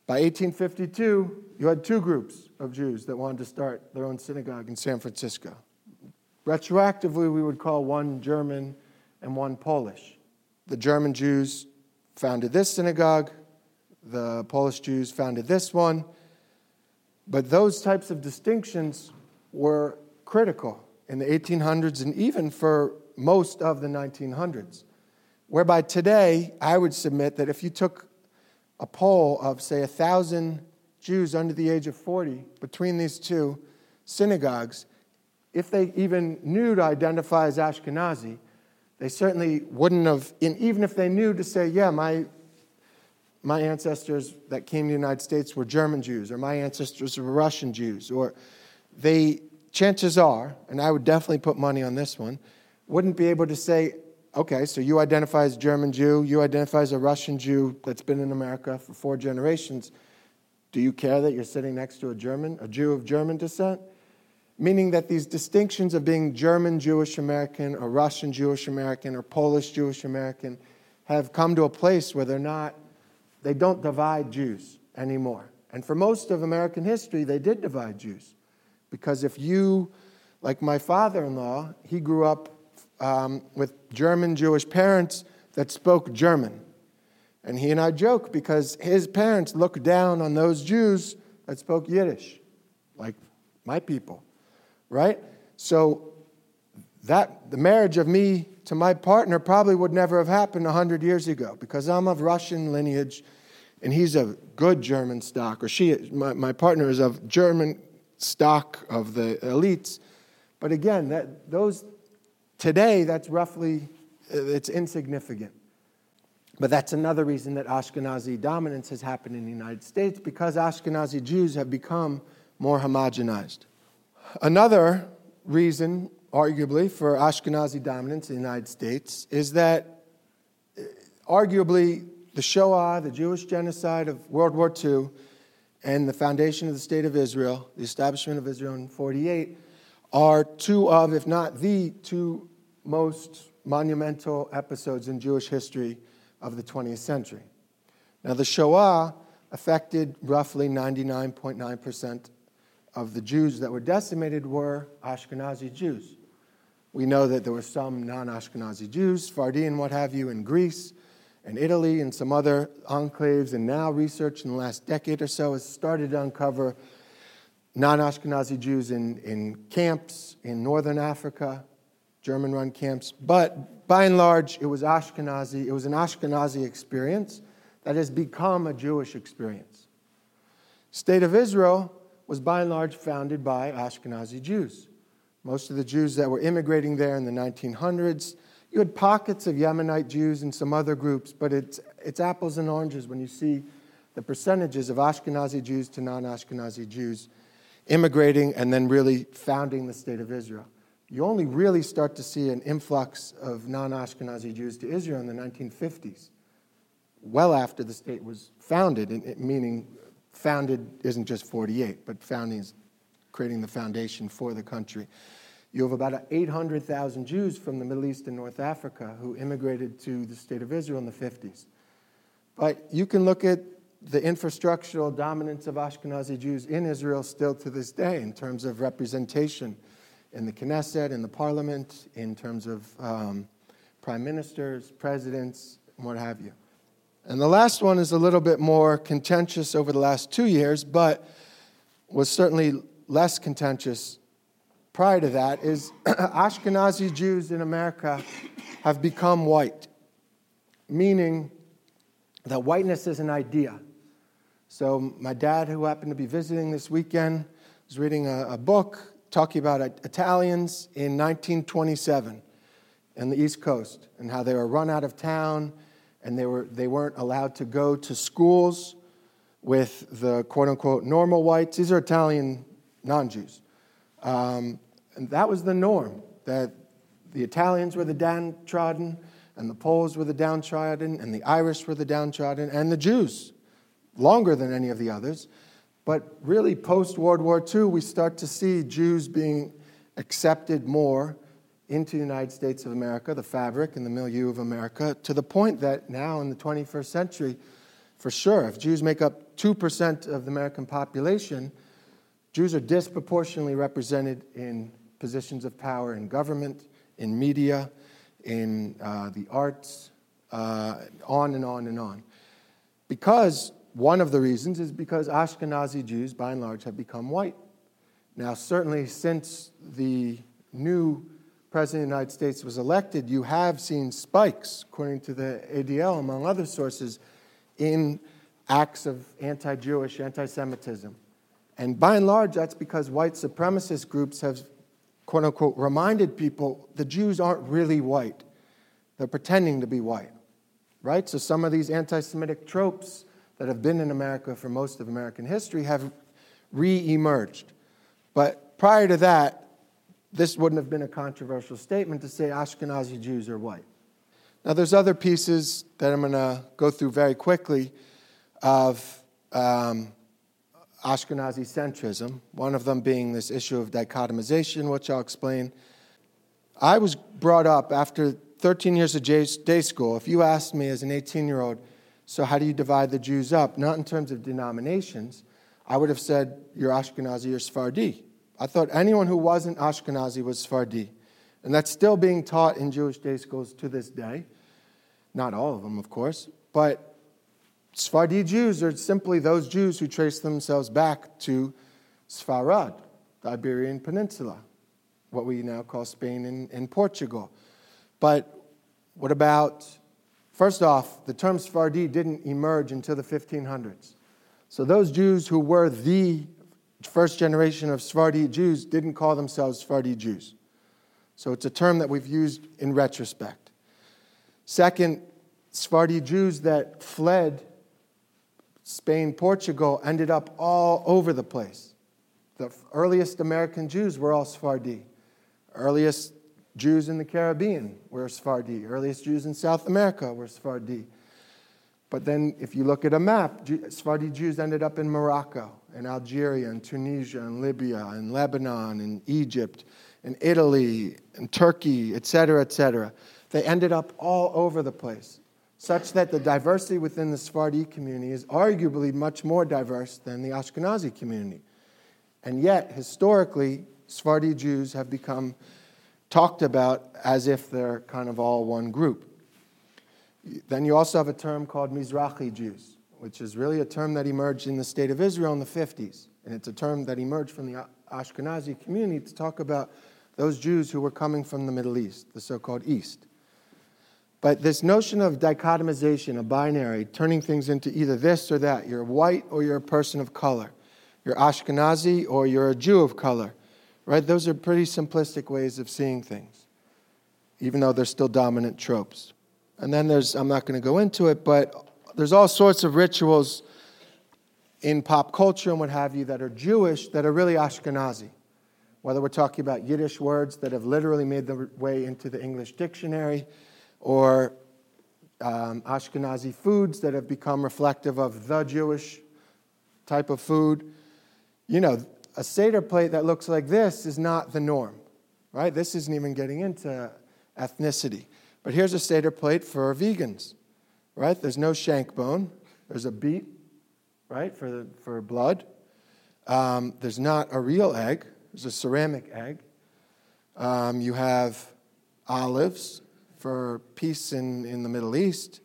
By 1852, you had two groups of Jews that wanted to start their own synagogue in San Francisco. Retroactively, we would call one German and one Polish. The German Jews founded this synagogue, the Polish Jews founded this one. But those types of distinctions were critical in the 1800s and even for most of the 1900s. Whereby today, I would submit that if you took a poll of, say, a thousand Jews under the age of 40 between these two synagogues, if they even knew to identify as Ashkenazi, they certainly wouldn't have, even if they knew to say, yeah, my, my ancestors that came to the United States were German Jews, or my ancestors were Russian Jews, or they, chances are, and I would definitely put money on this one, wouldn't be able to say, okay, so you identify as German Jew, you identify as a Russian Jew that's been in America for four generations. Do you care that you're sitting next to a German, a Jew of German descent? Meaning that these distinctions of being German Jewish American or Russian Jewish American or Polish Jewish American have come to a place where they're not, they don't divide Jews anymore. And for most of American history, they did divide Jews. Because if you, like my father in law, he grew up um, with German Jewish parents that spoke German. And he and I joke because his parents looked down on those Jews that spoke Yiddish, like my people, right? So that the marriage of me to my partner probably would never have happened 100 years ago because I'm of Russian lineage and he's of good German stock, or she, my, my partner is of German stock of the elites. But again, that, those Today, that's roughly, uh, it's insignificant. But that's another reason that Ashkenazi dominance has happened in the United States because Ashkenazi Jews have become more homogenized. Another reason, arguably, for Ashkenazi dominance in the United States is that uh, arguably the Shoah, the Jewish genocide of World War II, and the foundation of the State of Israel, the establishment of Israel in 48, are two of, if not the two most monumental episodes in Jewish history of the 20th century. Now, the Shoah affected roughly 99.9% of the Jews that were decimated were Ashkenazi Jews. We know that there were some non Ashkenazi Jews, Sephardi and what have you, in Greece and Italy and some other enclaves, and now research in the last decade or so has started to uncover non Ashkenazi Jews in, in camps in northern Africa, German run camps. But by and large, it was Ashkenazi. It was an Ashkenazi experience that has become a Jewish experience. State of Israel was by and large founded by Ashkenazi Jews. Most of the Jews that were immigrating there in the 1900s, you had pockets of Yemenite Jews and some other groups, but it's, it's apples and oranges when you see the percentages of Ashkenazi Jews to non Ashkenazi Jews immigrating and then really founding the state of Israel. You only really start to see an influx of non Ashkenazi Jews to Israel in the 1950s, well after the state was founded, meaning founded isn't just 48, but founding is creating the foundation for the country. You have about 800,000 Jews from the Middle East and North Africa who immigrated to the state of Israel in the 50s. But you can look at the infrastructural dominance of Ashkenazi Jews in Israel still to this day in terms of representation in the Knesset, in the parliament, in terms of um, prime ministers, presidents, what have you. And the last one is a little bit more contentious over the last two years, but was certainly less contentious prior to that, is [clears throat] Ashkenazi Jews in America have become white, meaning that whiteness is an idea. So, my dad, who happened to be visiting this weekend, was reading a, a book talking about Italians in 1927 in the East Coast and how they were run out of town and they, were, they weren't allowed to go to schools with the quote unquote normal whites. These are Italian non Jews. Um, and that was the norm, that the Italians were the downtrodden, and the Poles were the downtrodden, and the Irish were the downtrodden, and the Jews, longer than any of the others. But really, post World War II, we start to see Jews being accepted more into the United States of America, the fabric and the milieu of America, to the point that now in the 21st century, for sure, if Jews make up 2% of the American population, Jews are disproportionately represented in positions of power in government, in media, in uh, the arts, uh, on and on and on. Because one of the reasons is because Ashkenazi Jews, by and large, have become white. Now, certainly since the new President of the United States was elected, you have seen spikes, according to the ADL, among other sources, in acts of anti Jewish, anti Semitism. And by and large, that's because white supremacist groups have, quote unquote, reminded people the Jews aren't really white. They're pretending to be white, right? So some of these anti Semitic tropes that have been in America for most of American history have re emerged. But prior to that, this wouldn't have been a controversial statement to say Ashkenazi Jews are white. Now, there's other pieces that I'm going to go through very quickly of um, Ashkenazi centrism, one of them being this issue of dichotomization, which I'll explain. I was brought up after 13 years of day school. If you asked me as an 18 year old, so how do you divide the Jews up? Not in terms of denominations, I would have said you're Ashkenazi or Sephardi. I thought anyone who wasn't Ashkenazi was Sephardi. And that's still being taught in Jewish day schools to this day. Not all of them, of course. But Sephardi Jews are simply those Jews who trace themselves back to Sfarad, the Iberian Peninsula, what we now call Spain and, and Portugal. But what about, first off, the term Sephardi didn't emerge until the 1500s. So those Jews who were the first generation of Sephardi Jews didn't call themselves Sephardi Jews. So it's a term that we've used in retrospect. Second, Sephardi Jews that fled Spain, Portugal ended up all over the place. The earliest American Jews were all Sephardi. Earliest Jews in the Caribbean were Sephardi. Earliest Jews in South America were Sephardi. But then, if you look at a map, Sephardi Jews ended up in Morocco, in Algeria, in Tunisia, in Libya, in Lebanon, in Egypt, in Italy, in Turkey, etc., etc. They ended up all over the place, such that the diversity within the Sephardi community is arguably much more diverse than the Ashkenazi community. And yet, historically, Sephardi Jews have become talked about as if they're kind of all one group. Then you also have a term called Mizrahi Jews, which is really a term that emerged in the state of Israel in the 50s. And it's a term that emerged from the Ashkenazi community to talk about those Jews who were coming from the Middle East, the so called East. But this notion of dichotomization, a binary, turning things into either this or that, you're white or you're a person of color, you're Ashkenazi or you're a Jew of color, right? Those are pretty simplistic ways of seeing things, even though they're still dominant tropes. And then there's, I'm not going to go into it, but there's all sorts of rituals in pop culture and what have you that are Jewish that are really Ashkenazi. Whether we're talking about Yiddish words that have literally made their way into the English dictionary, or um, Ashkenazi foods that have become reflective of the Jewish type of food. You know, a Seder plate that looks like this is not the norm, right? This isn't even getting into ethnicity. But here's a Seder plate for vegans, right? There's no shank bone. There's a beet, right, for, the, for blood. Um, there's not a real egg. There's a ceramic egg. Um, you have olives for peace in, in the Middle East.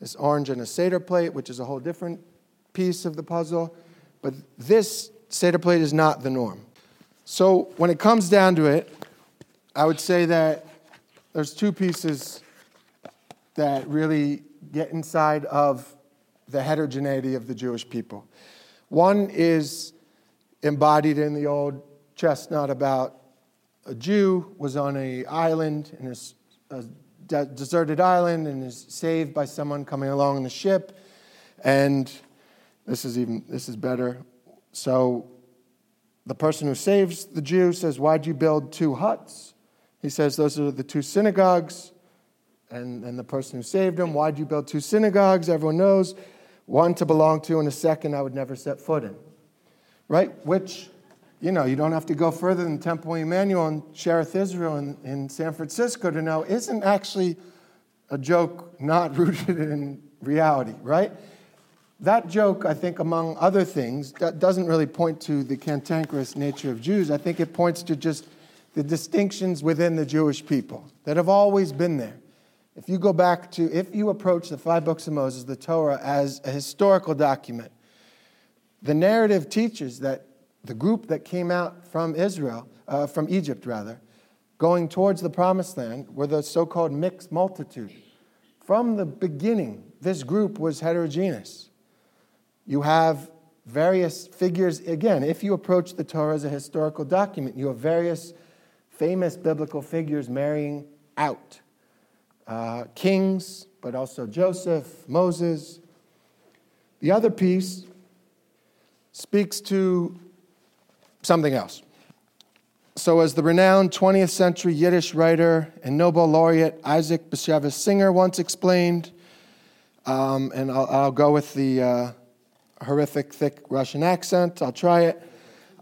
This orange and a Seder plate, which is a whole different piece of the puzzle. But this Seder plate is not the norm. So when it comes down to it, I would say that there's two pieces that really get inside of the heterogeneity of the Jewish people. One is embodied in the old chestnut about a Jew was on a island in a, a de- deserted island and is saved by someone coming along in the ship. And this is even this is better. So the person who saves the Jew says, Why'd you build two huts? He says, Those are the two synagogues. And, and the person who saved him, Why'd you build two synagogues? Everyone knows. One to belong to, and a second I would never set foot in. Right? Which, you know, you don't have to go further than Temple Emanu-El and Sherith Israel in, in San Francisco to know isn't actually a joke not [laughs] rooted in reality, right? That joke, I think, among other things, doesn't really point to the cantankerous nature of Jews. I think it points to just the distinctions within the Jewish people that have always been there. If you go back to, if you approach the five books of Moses, the Torah, as a historical document, the narrative teaches that the group that came out from Israel, uh, from Egypt rather, going towards the promised land were the so called mixed multitude. From the beginning, this group was heterogeneous. You have various figures. Again, if you approach the Torah as a historical document, you have various famous biblical figures marrying out uh, kings, but also Joseph, Moses. The other piece speaks to something else. So, as the renowned 20th century Yiddish writer and Nobel laureate Isaac Bashevis Singer once explained, um, and I'll, I'll, go with the, uh, horrific, thick Russian accent. I'll try it.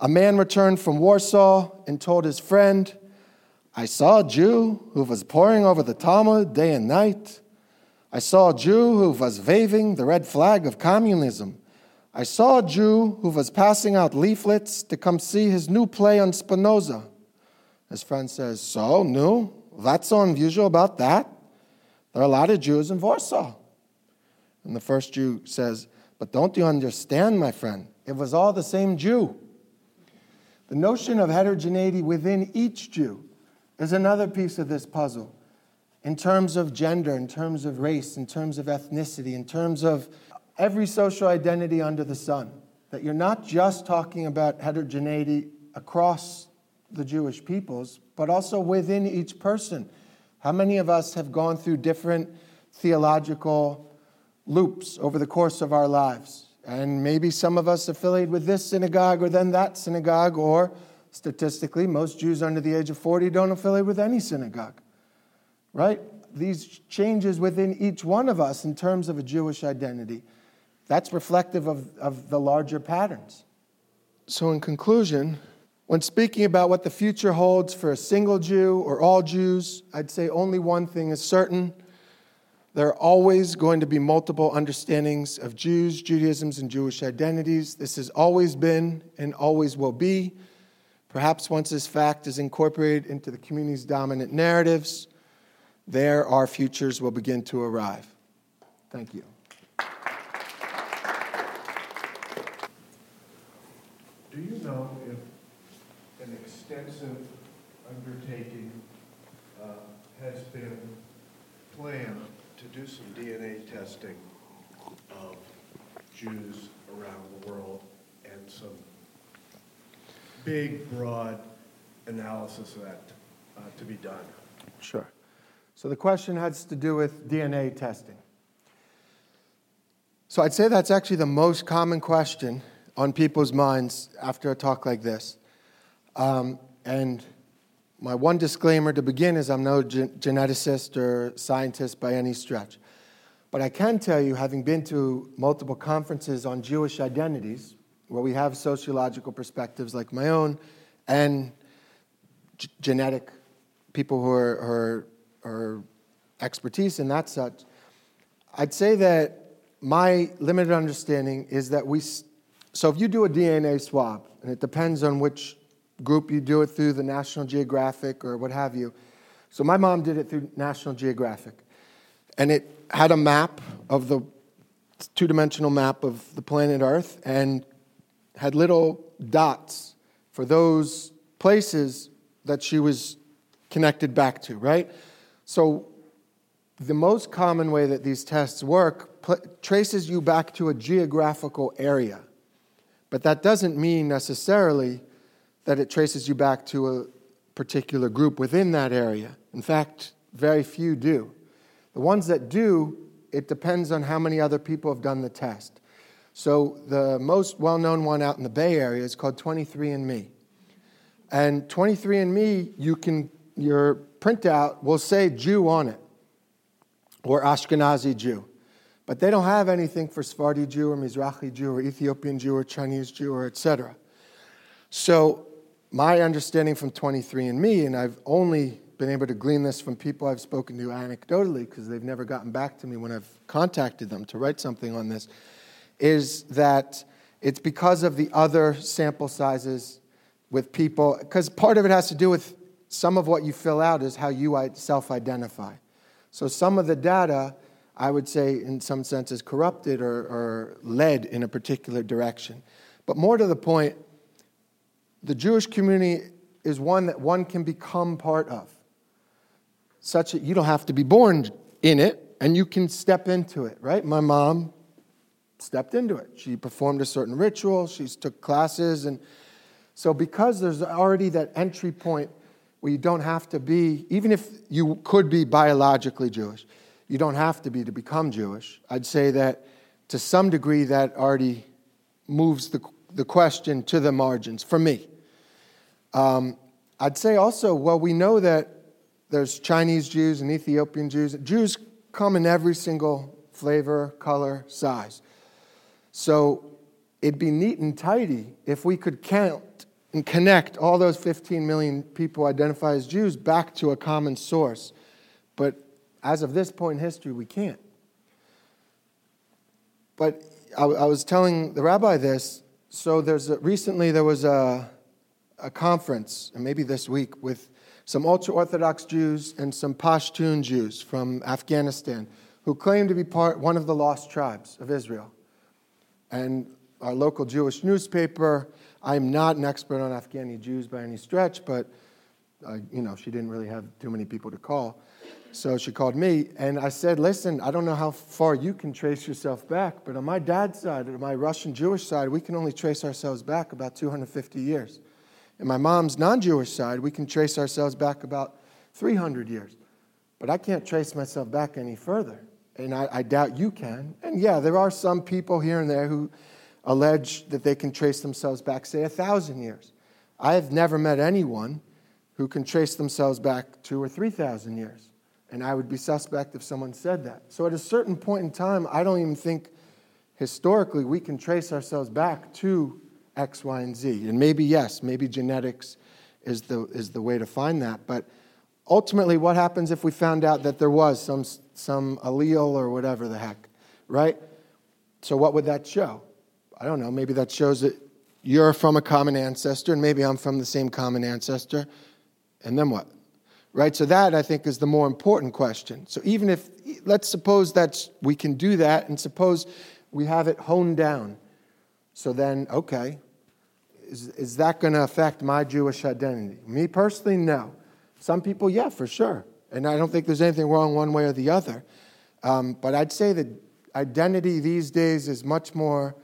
A man returned from Warsaw and told his friend, I saw a Jew who was poring over the Talmud day and night. I saw a Jew who was waving the red flag of communism. I saw a Jew who was passing out leaflets to come see his new play on Spinoza. His friend says, So, new? That's so unusual about that? There are a lot of Jews in Warsaw. And the first Jew says, but don't you understand, my friend? It was all the same Jew. The notion of heterogeneity within each Jew is another piece of this puzzle in terms of gender, in terms of race, in terms of ethnicity, in terms of every social identity under the sun. That you're not just talking about heterogeneity across the Jewish peoples, but also within each person. How many of us have gone through different theological loops over the course of our lives. And maybe some of us affiliated with this synagogue or then that synagogue, or statistically, most Jews under the age of 40 don't affiliate with any synagogue. Right? These changes within each one of us in terms of a Jewish identity, that's reflective of, of the larger patterns. So, in conclusion, when speaking about what the future holds for a single Jew or all Jews, I'd say only one thing is certain there are always going to be multiple understandings of Jews, Judaisms, and Jewish identities. This has always been and always will be. Perhaps once this fact is incorporated into the community's dominant narratives, there our futures will begin to arrive. Thank you. Do you know if an extensive undertaking uh, has been planned to do some DNA testing of Jews around the world and some big, broad analysis of that uh, to be done. Sure. So the question has to do with DNA testing. So I'd say that's actually the most common question on people's minds after a talk like this. Um, and my one disclaimer to begin is I'm no gen- geneticist or scientist by any stretch. But I can tell you, having been to multiple conferences on Jewish identities, where we have sociological perspectives like my own and g- genetic people who are, are, are expertise in that such, I'd say that my limited understanding is that we, so if you do a DNA swab, and it depends on which group, you do it through the National Geographic or what have you. So my mom did it through National Geographic. And it had a map of the two dimensional map of the planet Earth and had little dots for those places that she was connected back to, right? So the most common way that these tests work pl- traces you back to a geographical area. But that doesn't mean necessarily that it traces you back to a particular group within that area. In fact, very few do. The ones that do, it depends on how many other people have done the test. So the most well-known one out in the Bay Area is called 23andMe. And 23andMe, you can your printout will say Jew on it or Ashkenazi Jew. But they don't have anything for Sephardi Jew or Mizrahi Jew or Ethiopian Jew or Chinese Jew or etc. So my understanding from 23andMe, and I've only been able to glean this from people I've spoken to anecdotally because they've never gotten back to me when I've contacted them to write something on this, is that it's because of the other sample sizes with people, because part of it has to do with some of what you fill out is how you self identify. So some of the data, I would say, in some sense, is corrupted or, or led in a particular direction. But more to the point, the Jewish community is one that one can become part of, such that you don't have to be born in it and you can step into it, right? My mom stepped into it. She performed a certain ritual, she took classes, and so because there's already that entry point where you don't have to be, even if you could be biologically Jewish, you don't have to be to become Jewish. I'd say that to some degree that already moves the, the question to the margins for me. Um, I'd say also, well, we know that there's Chinese Jews and Ethiopian Jews. Jews come in every single flavor, color, size. So it'd be neat and tidy if we could count and connect all those 15 million people identify as Jews back to a common source. But as of this point in history, we can't. But I, I was telling the rabbi this. So there's a, recently there was a, a conference, and maybe this week, with some ultra Orthodox Jews and some Pashtun Jews from Afghanistan who claim to be part one of the lost tribes of Israel. And our local Jewish newspaper I'm not an expert on Afghani Jews by any stretch, but uh, you know, she didn't really have too many people to call. So she called me, and I said, Listen, I don't know how far you can trace yourself back, but on my dad's side, on my Russian Jewish side, we can only trace ourselves back about 250 years. In my mom's non Jewish side, we can trace ourselves back about 300 years. But I can't trace myself back any further. And I, I doubt you can. And yeah, there are some people here and there who allege that they can trace themselves back, say, a thousand years. I have never met anyone who can trace themselves back two or three thousand years. And I would be suspect if someone said that. So at a certain point in time, I don't even think historically we can trace ourselves back to X, Y, and Z. And maybe, yes, maybe genetics is the, is the way to find that. But ultimately, what happens if we found out that there was some, some allele or whatever the heck, right? So, what would that show? I don't know, maybe that shows that you're from a common ancestor, and maybe I'm from the same common ancestor. And then what? Right? So that I think is the more important question. So even if let's suppose that we can do that and suppose we have it honed down. So then, okay, is, is that going to affect my Jewish identity? Me personally, no. Some people, yeah, for sure. And I don't think there's anything wrong one way or the other. Um, but I'd say that identity these days is much more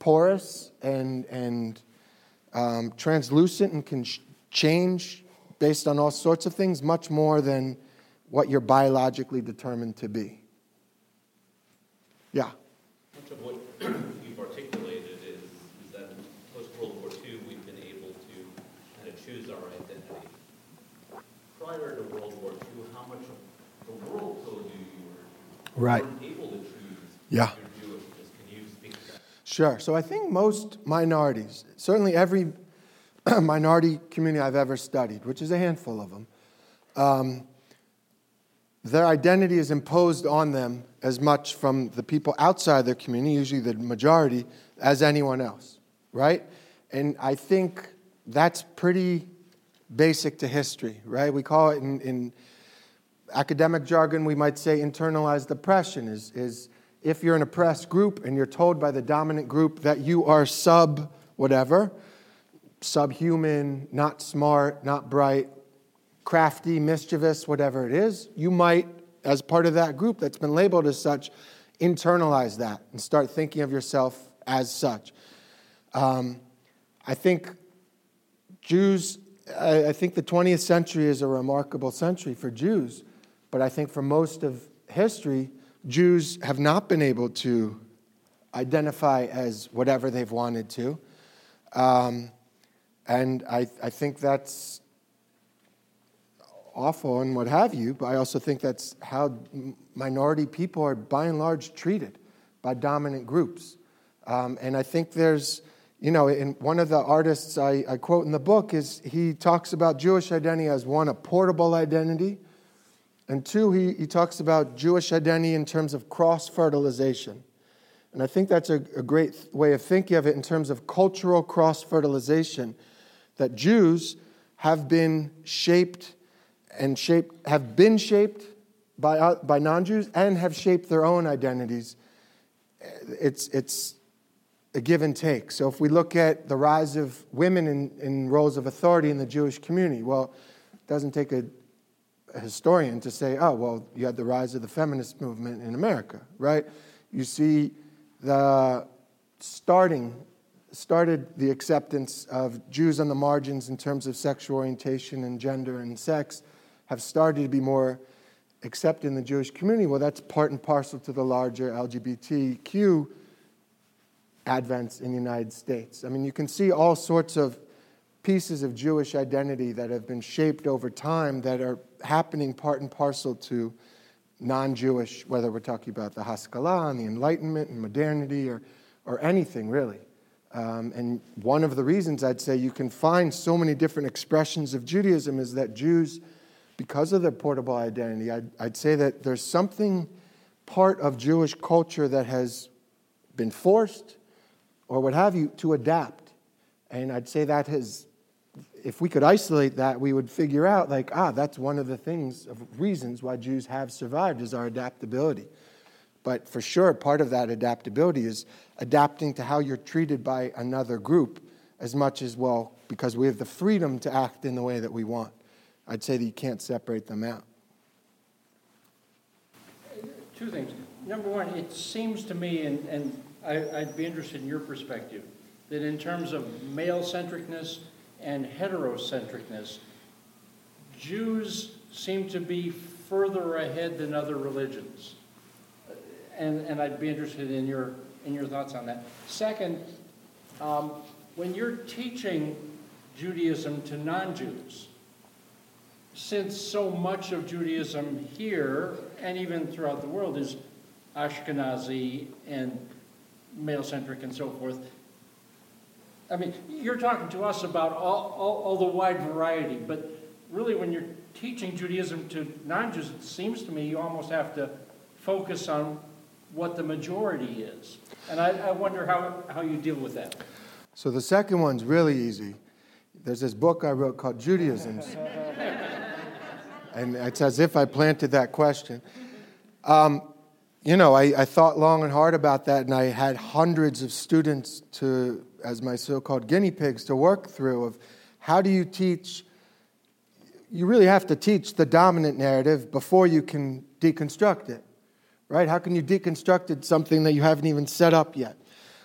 porous and, and um, translucent and can sh- change based on all sorts of things, much more than what you're biologically determined to be. Yeah. Much of what you've articulated is, is that post World War II, we've been able to kind of choose our identity. Prior to World War II, how much of the world told you you were right. able to choose yeah. Sure. So I think most minorities, certainly every [clears throat] minority community I've ever studied, which is a handful of them, um, their identity is imposed on them as much from the people outside their community, usually the majority, as anyone else, right? And I think that's pretty basic to history, right? We call it in, in academic jargon, we might say internalized oppression is, is if you're an oppressed group and you're told by the dominant group that you are sub whatever, subhuman, not smart, not bright, crafty, mischievous, whatever it is, you might, as part of that group that's been labeled as such, internalize that and start thinking of yourself as such. Um, I think Jews, I, I think the 20th century is a remarkable century for Jews, but I think for most of history, Jews have not been able to identify as whatever they've wanted to. Um, and I, I think that's awful and what have you, but I also think that's how minority people are by and large treated by dominant groups. Um, and I think there's, you know, in one of the artists I, I quote in the book is he talks about Jewish identity as one, a portable identity, and two, he, he talks about Jewish identity in terms of cross fertilization. And I think that's a, a great way of thinking of it in terms of cultural cross fertilization, that Jews have been shaped and shaped, have been shaped by, uh, by non Jews and have shaped their own identities. It's, it's a give and take. So if we look at the rise of women in, in roles of authority in the Jewish community, well, it doesn't take a, a historian to say, oh, well, you had the rise of the feminist movement in America, right? You see the starting started the acceptance of Jews on the margins in terms of sexual orientation and gender and sex have started to be more accepted in the Jewish community. Well, that's part and parcel to the larger LGBTQ advents in the United States. I mean, you can see all sorts of pieces of Jewish identity that have been shaped over time that are happening part and parcel to non Jewish, whether we're talking about the Haskalah and the Enlightenment and modernity or, or anything really. Um, and one of the reasons I'd say you can find so many different expressions of Judaism is that Jews, because of their portable identity, I'd, I'd say that there's something part of Jewish culture that has been forced or what have you to adapt. And I'd say that has if we could isolate that, we would figure out, like, ah, that's one of the things, of reasons why Jews have survived is our adaptability. But for sure, part of that adaptability is adapting to how you're treated by another group as much as, well, because we have the freedom to act in the way that we want. I'd say that you can't separate them out. Two things. Number one, it seems to me, and, and I, would be interested in your perspective, that in terms of male centricness and heterocentricness, Jews seem to be further ahead than other religions. And, and I'd be interested in your, in your thoughts on that. Second, um, when you're teaching Judaism to non Jews, since so much of Judaism here and even throughout the world is Ashkenazi and male centric and so forth, I mean, you're talking to us about all, all, all the wide variety, but really when you're teaching Judaism to non-Jews, it seems to me you almost have to focus on what the majority is. And I, I wonder how, how you deal with that. So the second one's really easy. There's this book I wrote called Judaism. and it's as if I planted that question. Um, you know, I, I, thought long and hard about that, and I had hundreds of students to, as my so-called guinea pigs, to work through of how do you teach. You really have to teach the dominant narrative before you can deconstruct it, right? How can you deconstruct something that you haven't even set up yet?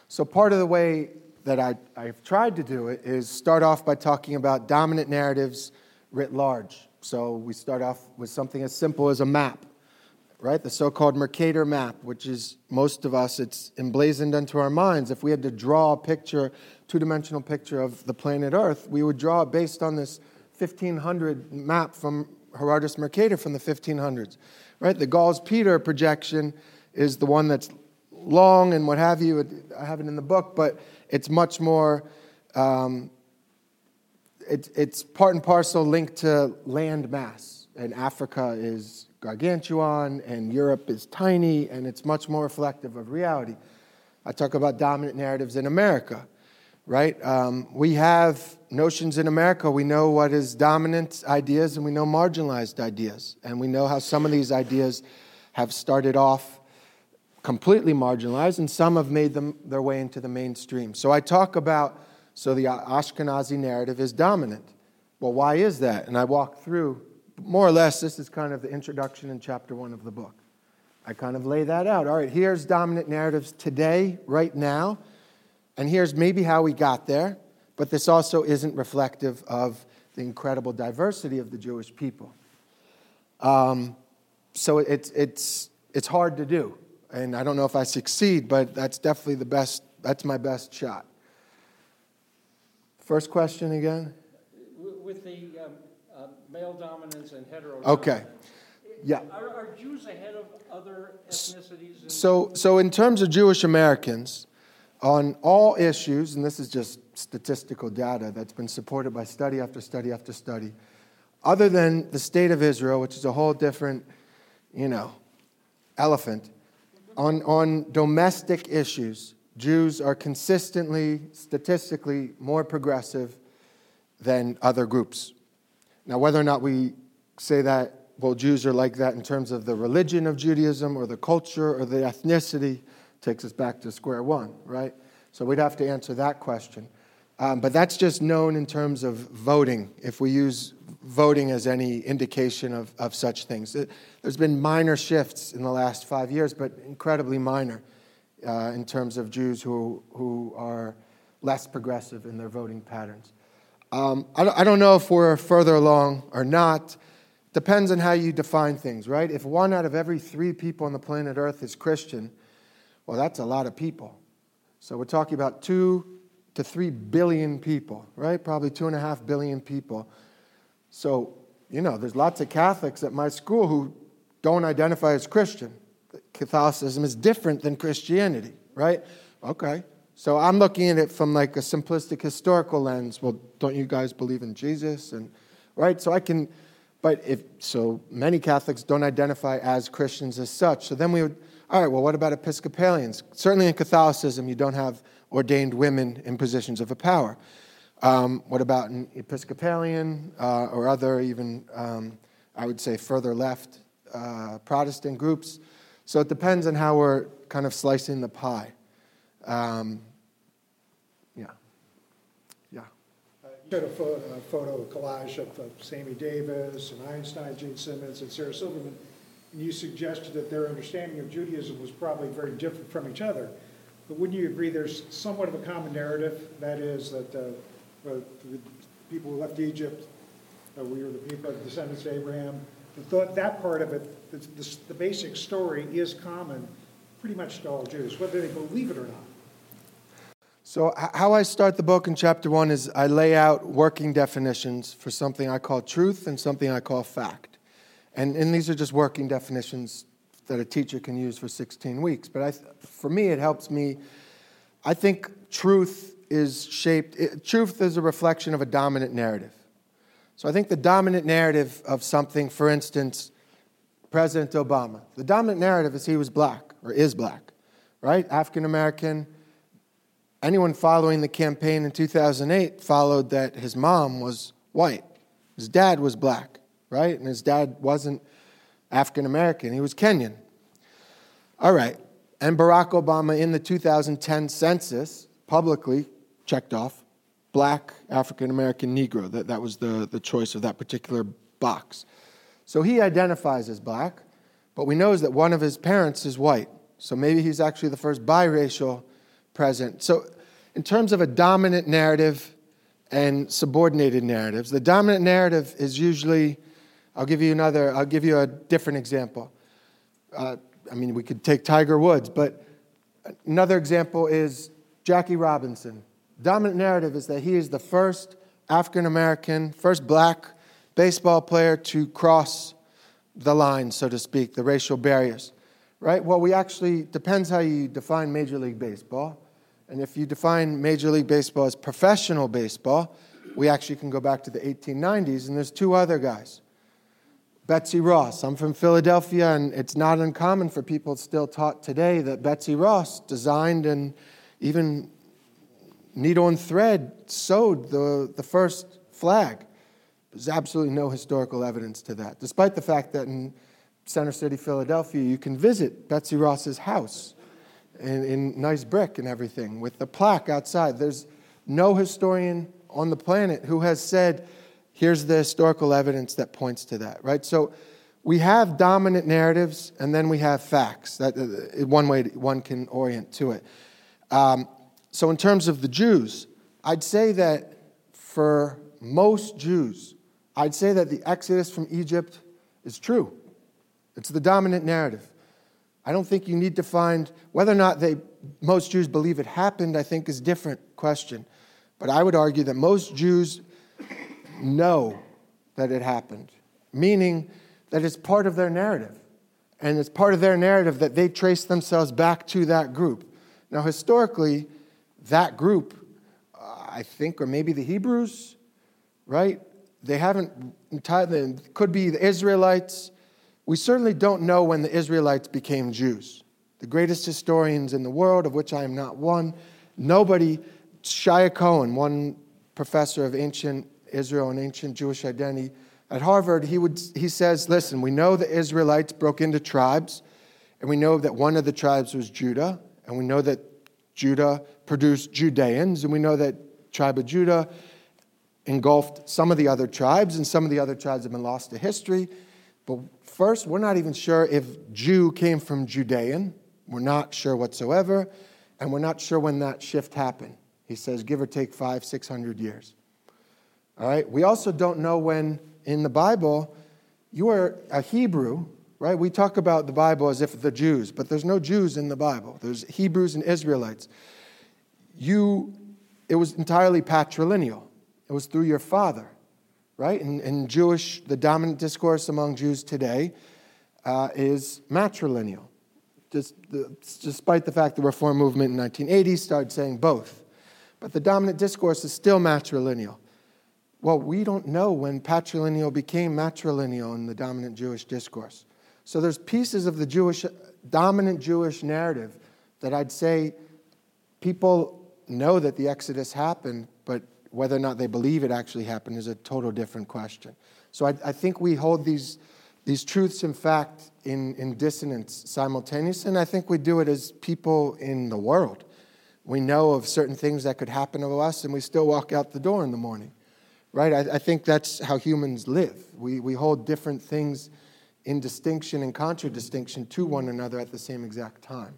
So part of the way that I, I've tried to do it is start off by talking about dominant narratives writ large. So we start off with something as simple as a map right? The so called Mercator map, which is most of us, it's emblazoned into our minds. If we had to draw a picture, two dimensional picture of the planet Earth, we would draw it based on this 1500 map from Gerardus Mercator from the 1500s, right? The Gall-Peters projection is the one that's long and what have you. I have it in the book, but it's much more. Um, it, it's part and parcel linked to land mass, and Africa is gargantuan and Europe is tiny and it's much more reflective of reality. I talk about dominant narratives in America, right? Um, we have notions in America. We know what is dominant ideas and we know marginalized ideas. And we know how some of these ideas have started off completely marginalized and some have made them their way into the mainstream. So I talk about, so the Ashkenazi narrative is dominant. Well, why is that? And I walk through more or less, this is kind of the introduction in chapter one of the book. I kind of lay that out. All right, here's dominant narratives today, right now, and here's maybe how we got there, but this also isn't reflective of the incredible diversity of the Jewish people. Um, so it's, it's, it's hard to do. And I don't know if I succeed, but that's definitely the best, that's my best shot. First question again? With the um, uh, male dominance and hetero Okay. Yeah. Are, are Jews ahead of other ethnicities? in- So, so in terms of Jewish Americans, on all issues, and this is just statistical data that's been supported by study after study after study, other than the state of Israel, which is a whole different, you know, elephant, on, on domestic issues, Jews are consistently, statistically, more progressive than other groups. Now, whether or not we say that, well, Jews are like that in terms of the religion of Judaism or the culture or the ethnicity, takes us back to square one, right? So we'd have to answer that question. Um, but that's just known in terms of voting, if we use voting as any indication of, of such things. It, there's been minor shifts in the last five years, but incredibly minor uh, in terms of Jews who, who are less progressive in their voting patterns. Um, I, I don't know if we're further along or not. Depends on how you define things, right? If one out of every three people on the planet Earth is Christian, well, that's a lot of people. So we're talking about two to three billion people, right? Probably two and a half billion people. So, you know, there's lots of Catholics at my school who don't identify as Christian. Catholicism is different than Christianity, right? Okay. So I'm looking at it from like a simplistic historical lens. Well, don't you guys believe in Jesus? And right? So I can but if so many Catholics don't identify as Christians as such. So then we would all right, well, what about Episcopalians? Certainly in Catholicism, you don't have ordained women in positions of power. Um, what about an Episcopalian uh, or other, even, um, I would say, further left uh, Protestant groups? So it depends on how we're kind of slicing the pie. Um, yeah. Yeah. Uh, You had a photo, a photo collage of uh, Sammy Davis and Einstein, Gene Simmons, and Sarah Silverman, you suggested that their understanding of Judaism was probably very different from each other. But wouldn't you agree there's somewhat of a common narrative? That is that uh, the people who left Egypt, uh, we were the people, the descendants of Abraham. The thought, that part of it, the, the, the basic story is common pretty much to all Jews, whether they believe it or not. So, how I start the book in chapter one is I lay out working definitions for something I call truth and something I call fact. And, and these are just working definitions that a teacher can use for 16 weeks. But I, for me, it helps me. I think truth is shaped, it, truth is a reflection of a dominant narrative. So I think the dominant narrative of something, for instance, President Obama, the dominant narrative is he was black or is black, right? African American. Anyone following the campaign in 2008 followed that his mom was white, his dad was black, right? And his dad wasn't African American, he was Kenyan. All right. And Barack Obama in the 2010 census publicly checked off black African American Negro. That, that was the, the choice of that particular box. So he identifies as black, but we know that one of his parents is white. So maybe he's actually the first biracial president. So, in terms of a dominant narrative and subordinated narratives, the dominant narrative is usually, I'll give you another, I'll give you a different example. Uh, I mean, we could take Tiger Woods, but another example is Jackie Robinson. Dominant narrative is that he is the first African American, first black baseball player to cross the line, so to speak, the racial barriers. Right? Well, we actually, depends how you define Major League Baseball. And if you define Major League Baseball as professional baseball, we actually can go back to the 1890s, and there's two other guys. Betsy Ross. I'm from Philadelphia, and it's not uncommon for people still taught today that Betsy Ross designed and even needle and thread sewed the, the first flag. There's absolutely no historical evidence to that, despite the fact that in Center City, Philadelphia, you can visit Betsy Ross's house in, in nice brick and everything with the plaque outside. There's no historian on the planet who has said, here's the historical evidence that points to that, right? So we have dominant narratives and then we have facts. That uh, one way one can orient to it. Um, so in terms of the Jews, I'd say that for most Jews, I'd say that the exodus from Egypt is true. It's the dominant narrative. I don't think you need to find whether or not they most Jews believe it happened, I think is a different question. But I would argue that most Jews know that it happened, meaning that it's part of their narrative. And it's part of their narrative that they trace themselves back to that group. Now, historically, that group, uh, I think, or maybe the Hebrews, right? They haven't entirely, could be the Israelites. We certainly don't know when the Israelites became Jews. The greatest historians in the world, of which I am not one, nobody, Shaye Cohen, one professor of ancient Israel and ancient Jewish identity at Harvard, he, would, he says, listen, we know the Israelites broke into tribes, and we know that one of the tribes was Judah, and we know that Judah produced Judeans, and we know that tribe of Judah engulfed some of the other tribes, and some of the other tribes have been lost to history. But first, we're not even sure if Jew came from Judean. We're not sure whatsoever, and we're not sure when that shift happened. He says, give or take five, six hundred years. All right? We also don't know when in the Bible you are a Hebrew, right? We talk about the Bible as if the Jews, but there's no Jews in the Bible. There's Hebrews and Israelites. You, it was entirely patrilineal. It was through your father, right? And, in Jewish, the dominant discourse among Jews today uh, is matrilineal. Just the, despite the fact the Reform movement in 1980 started saying both. But the dominant discourse is still matrilineal. Well, we don't know when patrilineal became matrilineal in the dominant Jewish discourse. So there's pieces of the Jewish dominant Jewish narrative that I'd say people know that the Exodus happened, but whether or not they believe it actually happened is a total different question. So I, I think we hold these, these truths in fact in, in dissonance simultaneously, and I think we do it as people in the world. We know of certain things that could happen to us, and we still walk out the door in the morning right? I, I, think that's how humans live. We, we hold different things in distinction and contradistinction to one another at the same exact time.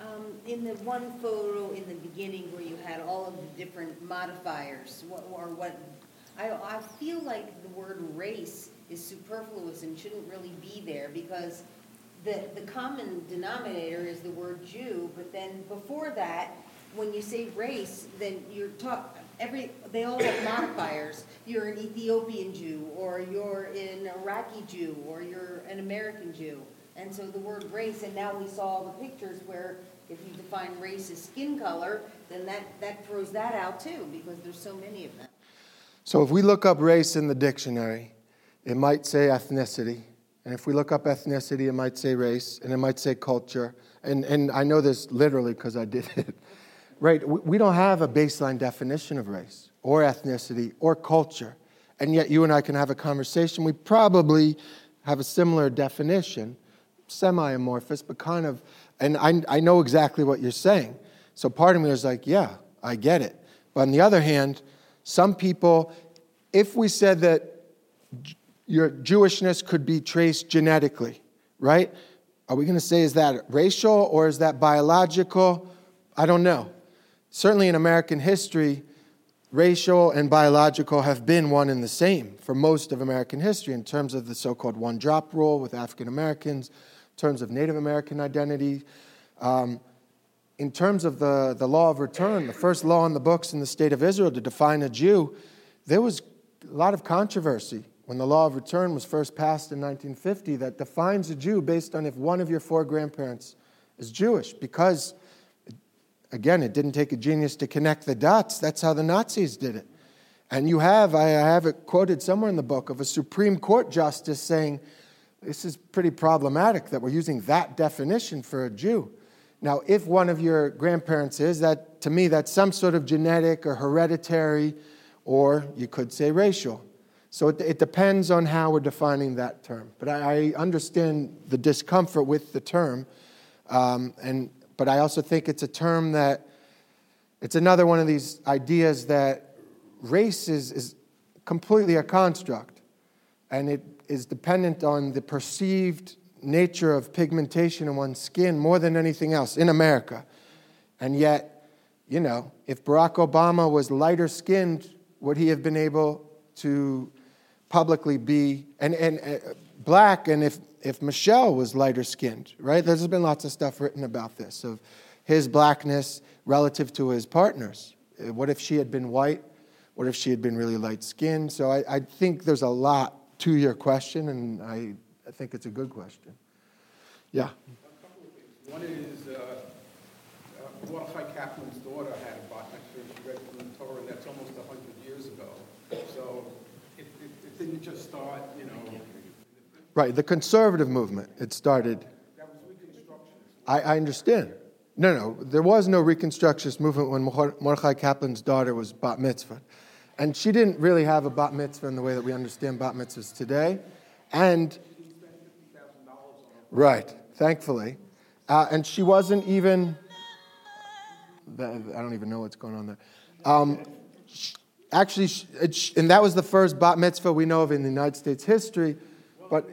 Um, in the one photo in the beginning where you had all of the different modifiers, what, or what, I, I feel like the word race is superfluous and shouldn't really be there because the, the common denominator is the word Jew, but then before that, when you say race, then you're talking, every, they all have modifiers. You're an Ethiopian Jew, or you're an Iraqi Jew, or you're an American Jew. And so the word race, and now we saw all the pictures where if you define race as skin color, then that, that throws that out too, because there's so many of them. So if we look up race in the dictionary, it might say ethnicity. And if we look up ethnicity, it might say race, and it might say culture. And, and I know this literally because I did it right? We don't have a baseline definition of race or ethnicity or culture. And yet, you and I can have a conversation. We probably have a similar definition, semi amorphous, but kind of, and I, I know exactly what you're saying. So part of me is like, yeah, I get it. But on the other hand, some people, if we said that your Jewishness could be traced genetically, right? Are we going to say, is that racial or is that biological? I don't know. Certainly in American history, racial and biological have been one and the same for most of American history in terms of the so called one drop rule with African Americans, in terms of Native American identity. Um, in terms of the, the law of return, the first law in the books in the state of Israel to define a Jew, there was a lot of controversy when the law of return was first passed in 1950 that defines a Jew based on if one of your four grandparents is Jewish, because Again, it didn't take a genius to connect the dots. That's how the Nazis did it. And you have, I have it quoted somewhere in the book, of a Supreme Court justice saying, this is pretty problematic that we're using that definition for a Jew. Now, if one of your grandparents is, that to me, that's some sort of genetic or hereditary, or you could say racial. So it, it depends on how we're defining that term. But I, I understand the discomfort with the term, um, and but I also think it's a term that it's another one of these ideas that race is, is completely a construct and it is dependent on the perceived nature of pigmentation in one's skin more than anything else in America. And yet, you know, if Barack Obama was lighter skinned, would he have been able to publicly be and, and uh, black? And if, if Michelle was lighter skinned, right? There's been lots of stuff written about this of his blackness relative to his partners. Uh, What if she had been white? What if she had been really light skinned? So I, I think there's a lot to your question, and I, I think it's a good question. Yeah. One is, uh, uh, Mordechai Kaplan's daughter had a bat mitzvah, she read from the Torah, and that's almost a hundred years ago. So it, it, it didn't just start, you know, Right, the conservative movement, it started. that was Reconstructionist. I, I understand. No, no, there was no Reconstructionist movement when Mordechai Kaplan's daughter was bat mitzvah. And she didn't really have a bat mitzvah in the way that we understand bat mitzvahs today. And, right, thankfully. Uh, and she wasn't even, I don't even know what's going on there. Um, actually, sh- it sh- and that was the first bat mitzvah we know of in the United States history. But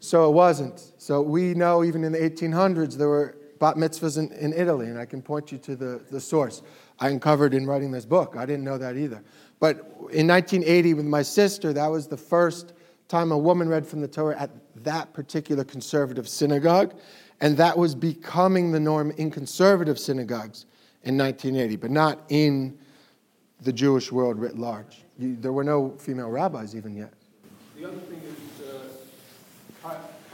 so it wasn't. So we know even in the 1800s there were bat mitzvahs in, in Italy, and I can point you to the, the source. I uncovered in writing this book. I didn't know that either. But in 1980, with my sister, that was the first time a woman read from the Torah at that particular conservative synagogue, and that was becoming the norm in conservative synagogues in 1980, but not in the Jewish world writ large. You, there were no female rabbis even yet. The other thing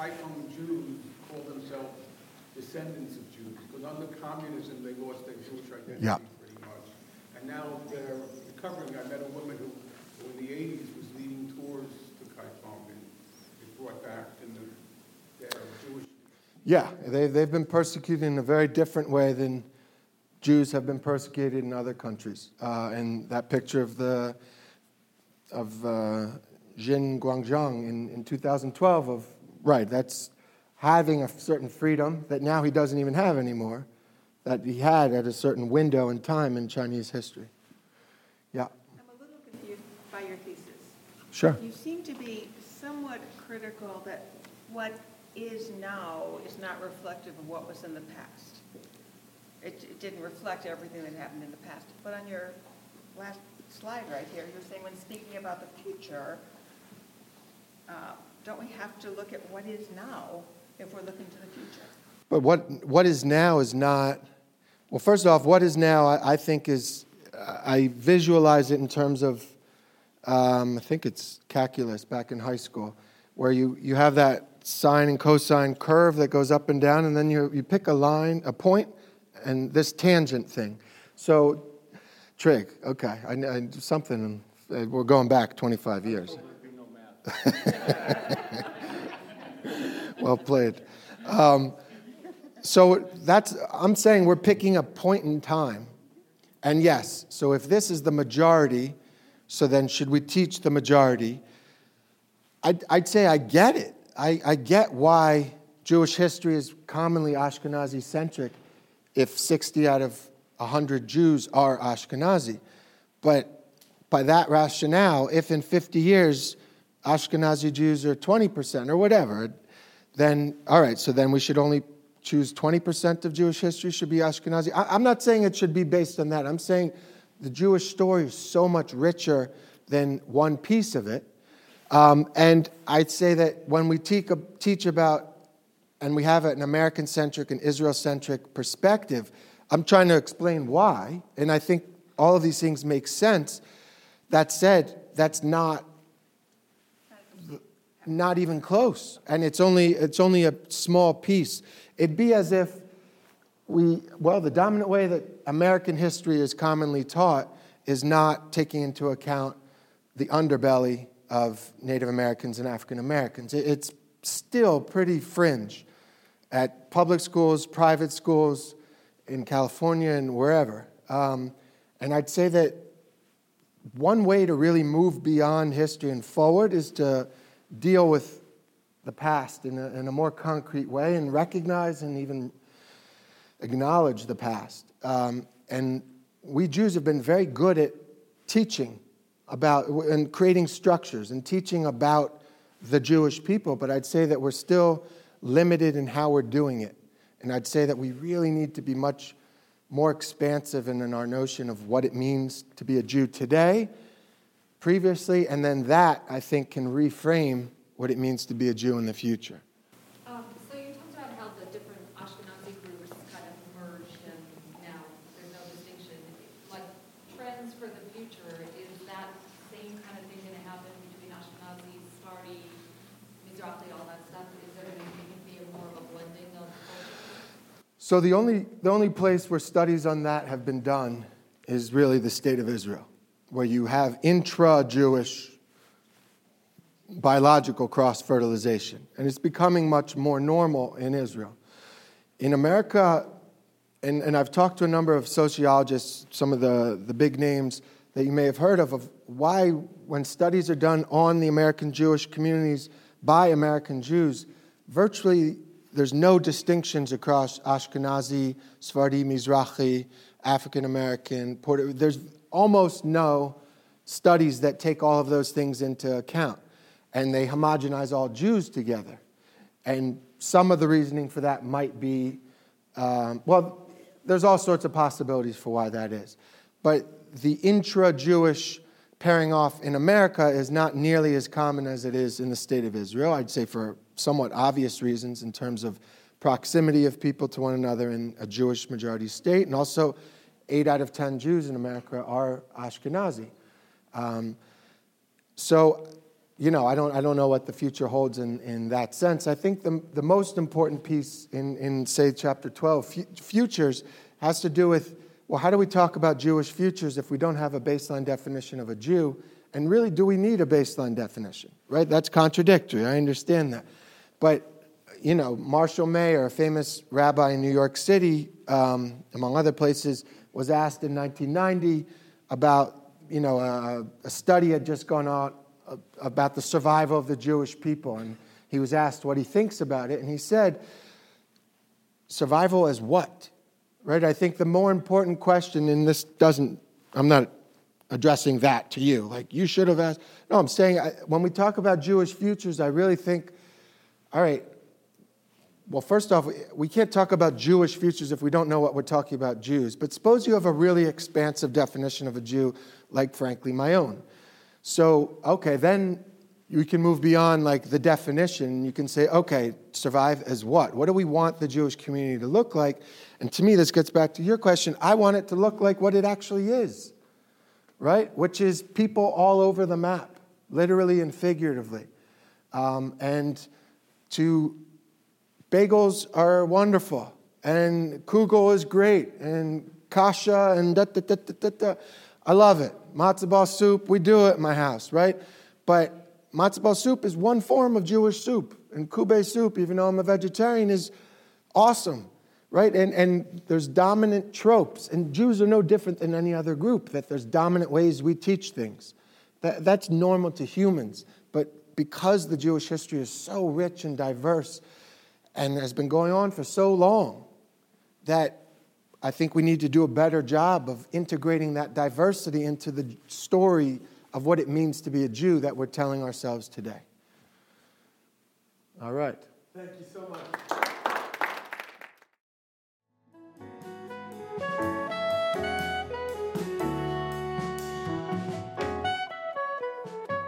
Chi-Hom Jews call themselves descendants of Jews, because under communism, they lost their Jewish identity Yeah. pretty much. And now they're recovering. I met a woman who, who in the eighties was leading tours to Chi-Hom, and it brought back in the, their Jewish Yeah, they, they've been persecuted in a very different way than Jews have been persecuted in other countries. Uh, and that picture of the of uh, Jin Guangzhang in, in 2012 of right, that's having a certain freedom that now he doesn't even have anymore, that he had at a certain window in time in Chinese history. Yeah, I'm a little confused by your thesis. sure. You seem to be somewhat critical that what is now is not reflective of what was in the past. It, it didn't reflect everything that happened in the past. But on your last slide right here, you're saying when speaking about the future, uh, don't we have to look at what is now if we're looking to the future? But what, what is now is not, well, first off, what is now, I, I think is, I visualize it in terms of, um, I think it's calculus back in high school, where you, you have that sine and cosine curve that goes up and down, and then you, you pick a line, a point, and this tangent thing. So, trig, okay, I, I, something, uh, we're going back 25 years. [laughs] well played. Um, so that's, I'm saying we're picking a point in time. And yes, so if this is the majority, so then should we teach the majority? I'd, I'd say I get it. I, I get why Jewish history is commonly Ashkenazi centric if 60 out of 100 Jews are Ashkenazi. But by that rationale, if in 50 years Ashkenazi Jews are 20% or whatever, then, all right, so then we should only choose 20% of Jewish history should be Ashkenazi. I, I'm not saying it should be based on that. I'm saying the Jewish story is so much richer than one piece of it. Um, and I'd say that when we teach, teach about, and we have an American centric and Israel centric perspective, I'm trying to explain why. And I think all of these things make sense. That said, that's not not even close and it's only it's only a small piece. It'd be as if we well the dominant way that american history is commonly taught is not taking into account the underbelly of native americans and african americans. It's still pretty fringe at public schools private schools in california and wherever. Um, and i'd say that one way to really move beyond history and forward is to deal with the past in a, in a more concrete way and recognize and even acknowledge the past. Um, and we Jews have been very good at teaching about and creating structures and teaching about the Jewish people, but I'd say that we're still limited in how we're doing it. And I'd say that we really need to be much more expansive in our notion of what it means to be a Jew today, previously, and then that, I think, can reframe what it means to be a Jew in the future. Um, so you talked about how the different Ashkenazi groups kind of merged and now there's no distinction. Like trends for the future, is that same kind of thing going to happen between Ashkenazi, Sephardi, Mizrahi, all that stuff? Is there going to be more of a blending of? So the only, the only place where studies on that have been done is really the state of Israel, where you have intra-Jewish biological cross-fertilization. And it's becoming much more normal in Israel. In America, and, and I've talked to a number of sociologists, some of the, the big names that you may have heard of, of why when studies are done on the American Jewish communities by American Jews, virtually there's no distinctions across Ashkenazi, Sephardi, Mizrahi, African American, Puerto. There's almost no studies that take all of those things into account, and they homogenize all Jews together. And some of the reasoning for that might be, um, well, there's all sorts of possibilities for why that is, but the intra-Jewish pairing off in America is not nearly as common as it is in the state of Israel. I'd say for somewhat obvious reasons in terms of proximity of people to one another in a Jewish majority state, and also eight out of 10 Jews in America are Ashkenazi. Um, so, you know, I don't, I don't know what the future holds in, in that sense. I think the, the most important piece in, in, say, chapter 12, futures, has to do with well, how do we talk about Jewish futures if we don't have a baseline definition of a Jew? And really, do we need a baseline definition? Right? That's contradictory. I understand that. But, you know, Marshall Meyer, a famous rabbi in New York City, um, among other places, was asked in 1990 about, you know, a, a study had just gone out about the survival of the Jewish people. And he was asked what he thinks about it. And he said, survival as what? right? I think the more important question, and this doesn't, I'm not addressing that to you, like you should have asked. No, I'm saying I, when we talk about Jewish futures, I really think, all right, well, first off, we can't talk about Jewish futures if we don't know what we're talking about Jews. But suppose you have a really expansive definition of a Jew, like, frankly, my own. So, okay, then you can move beyond like the definition. You can say, okay, survive as what? What do we want the Jewish community to look like? And to me, this gets back to your question. I want it to look like what it actually is, right? Which is people all over the map, literally and figuratively. Um, and to bagels are wonderful, and kugel is great, and kasha, and da da da da da da. I love it. Matzo ball soup, we do it in my house, right? But matzo ball soup is one form of Jewish soup, and kube soup, even though I'm a vegetarian, is awesome right? And, and there's dominant tropes, and Jews are no different than any other group, that there's dominant ways we teach things. That, that's normal to humans. But because the Jewish history is so rich and diverse and has been going on for so long, that I think we need to do a better job of integrating that diversity into the story of what it means to be a Jew that we're telling ourselves today. All right. Thank you so much.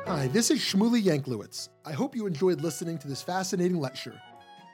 Hi, this is Shmuly Yanklowitz. I hope you enjoyed listening to this fascinating lecture.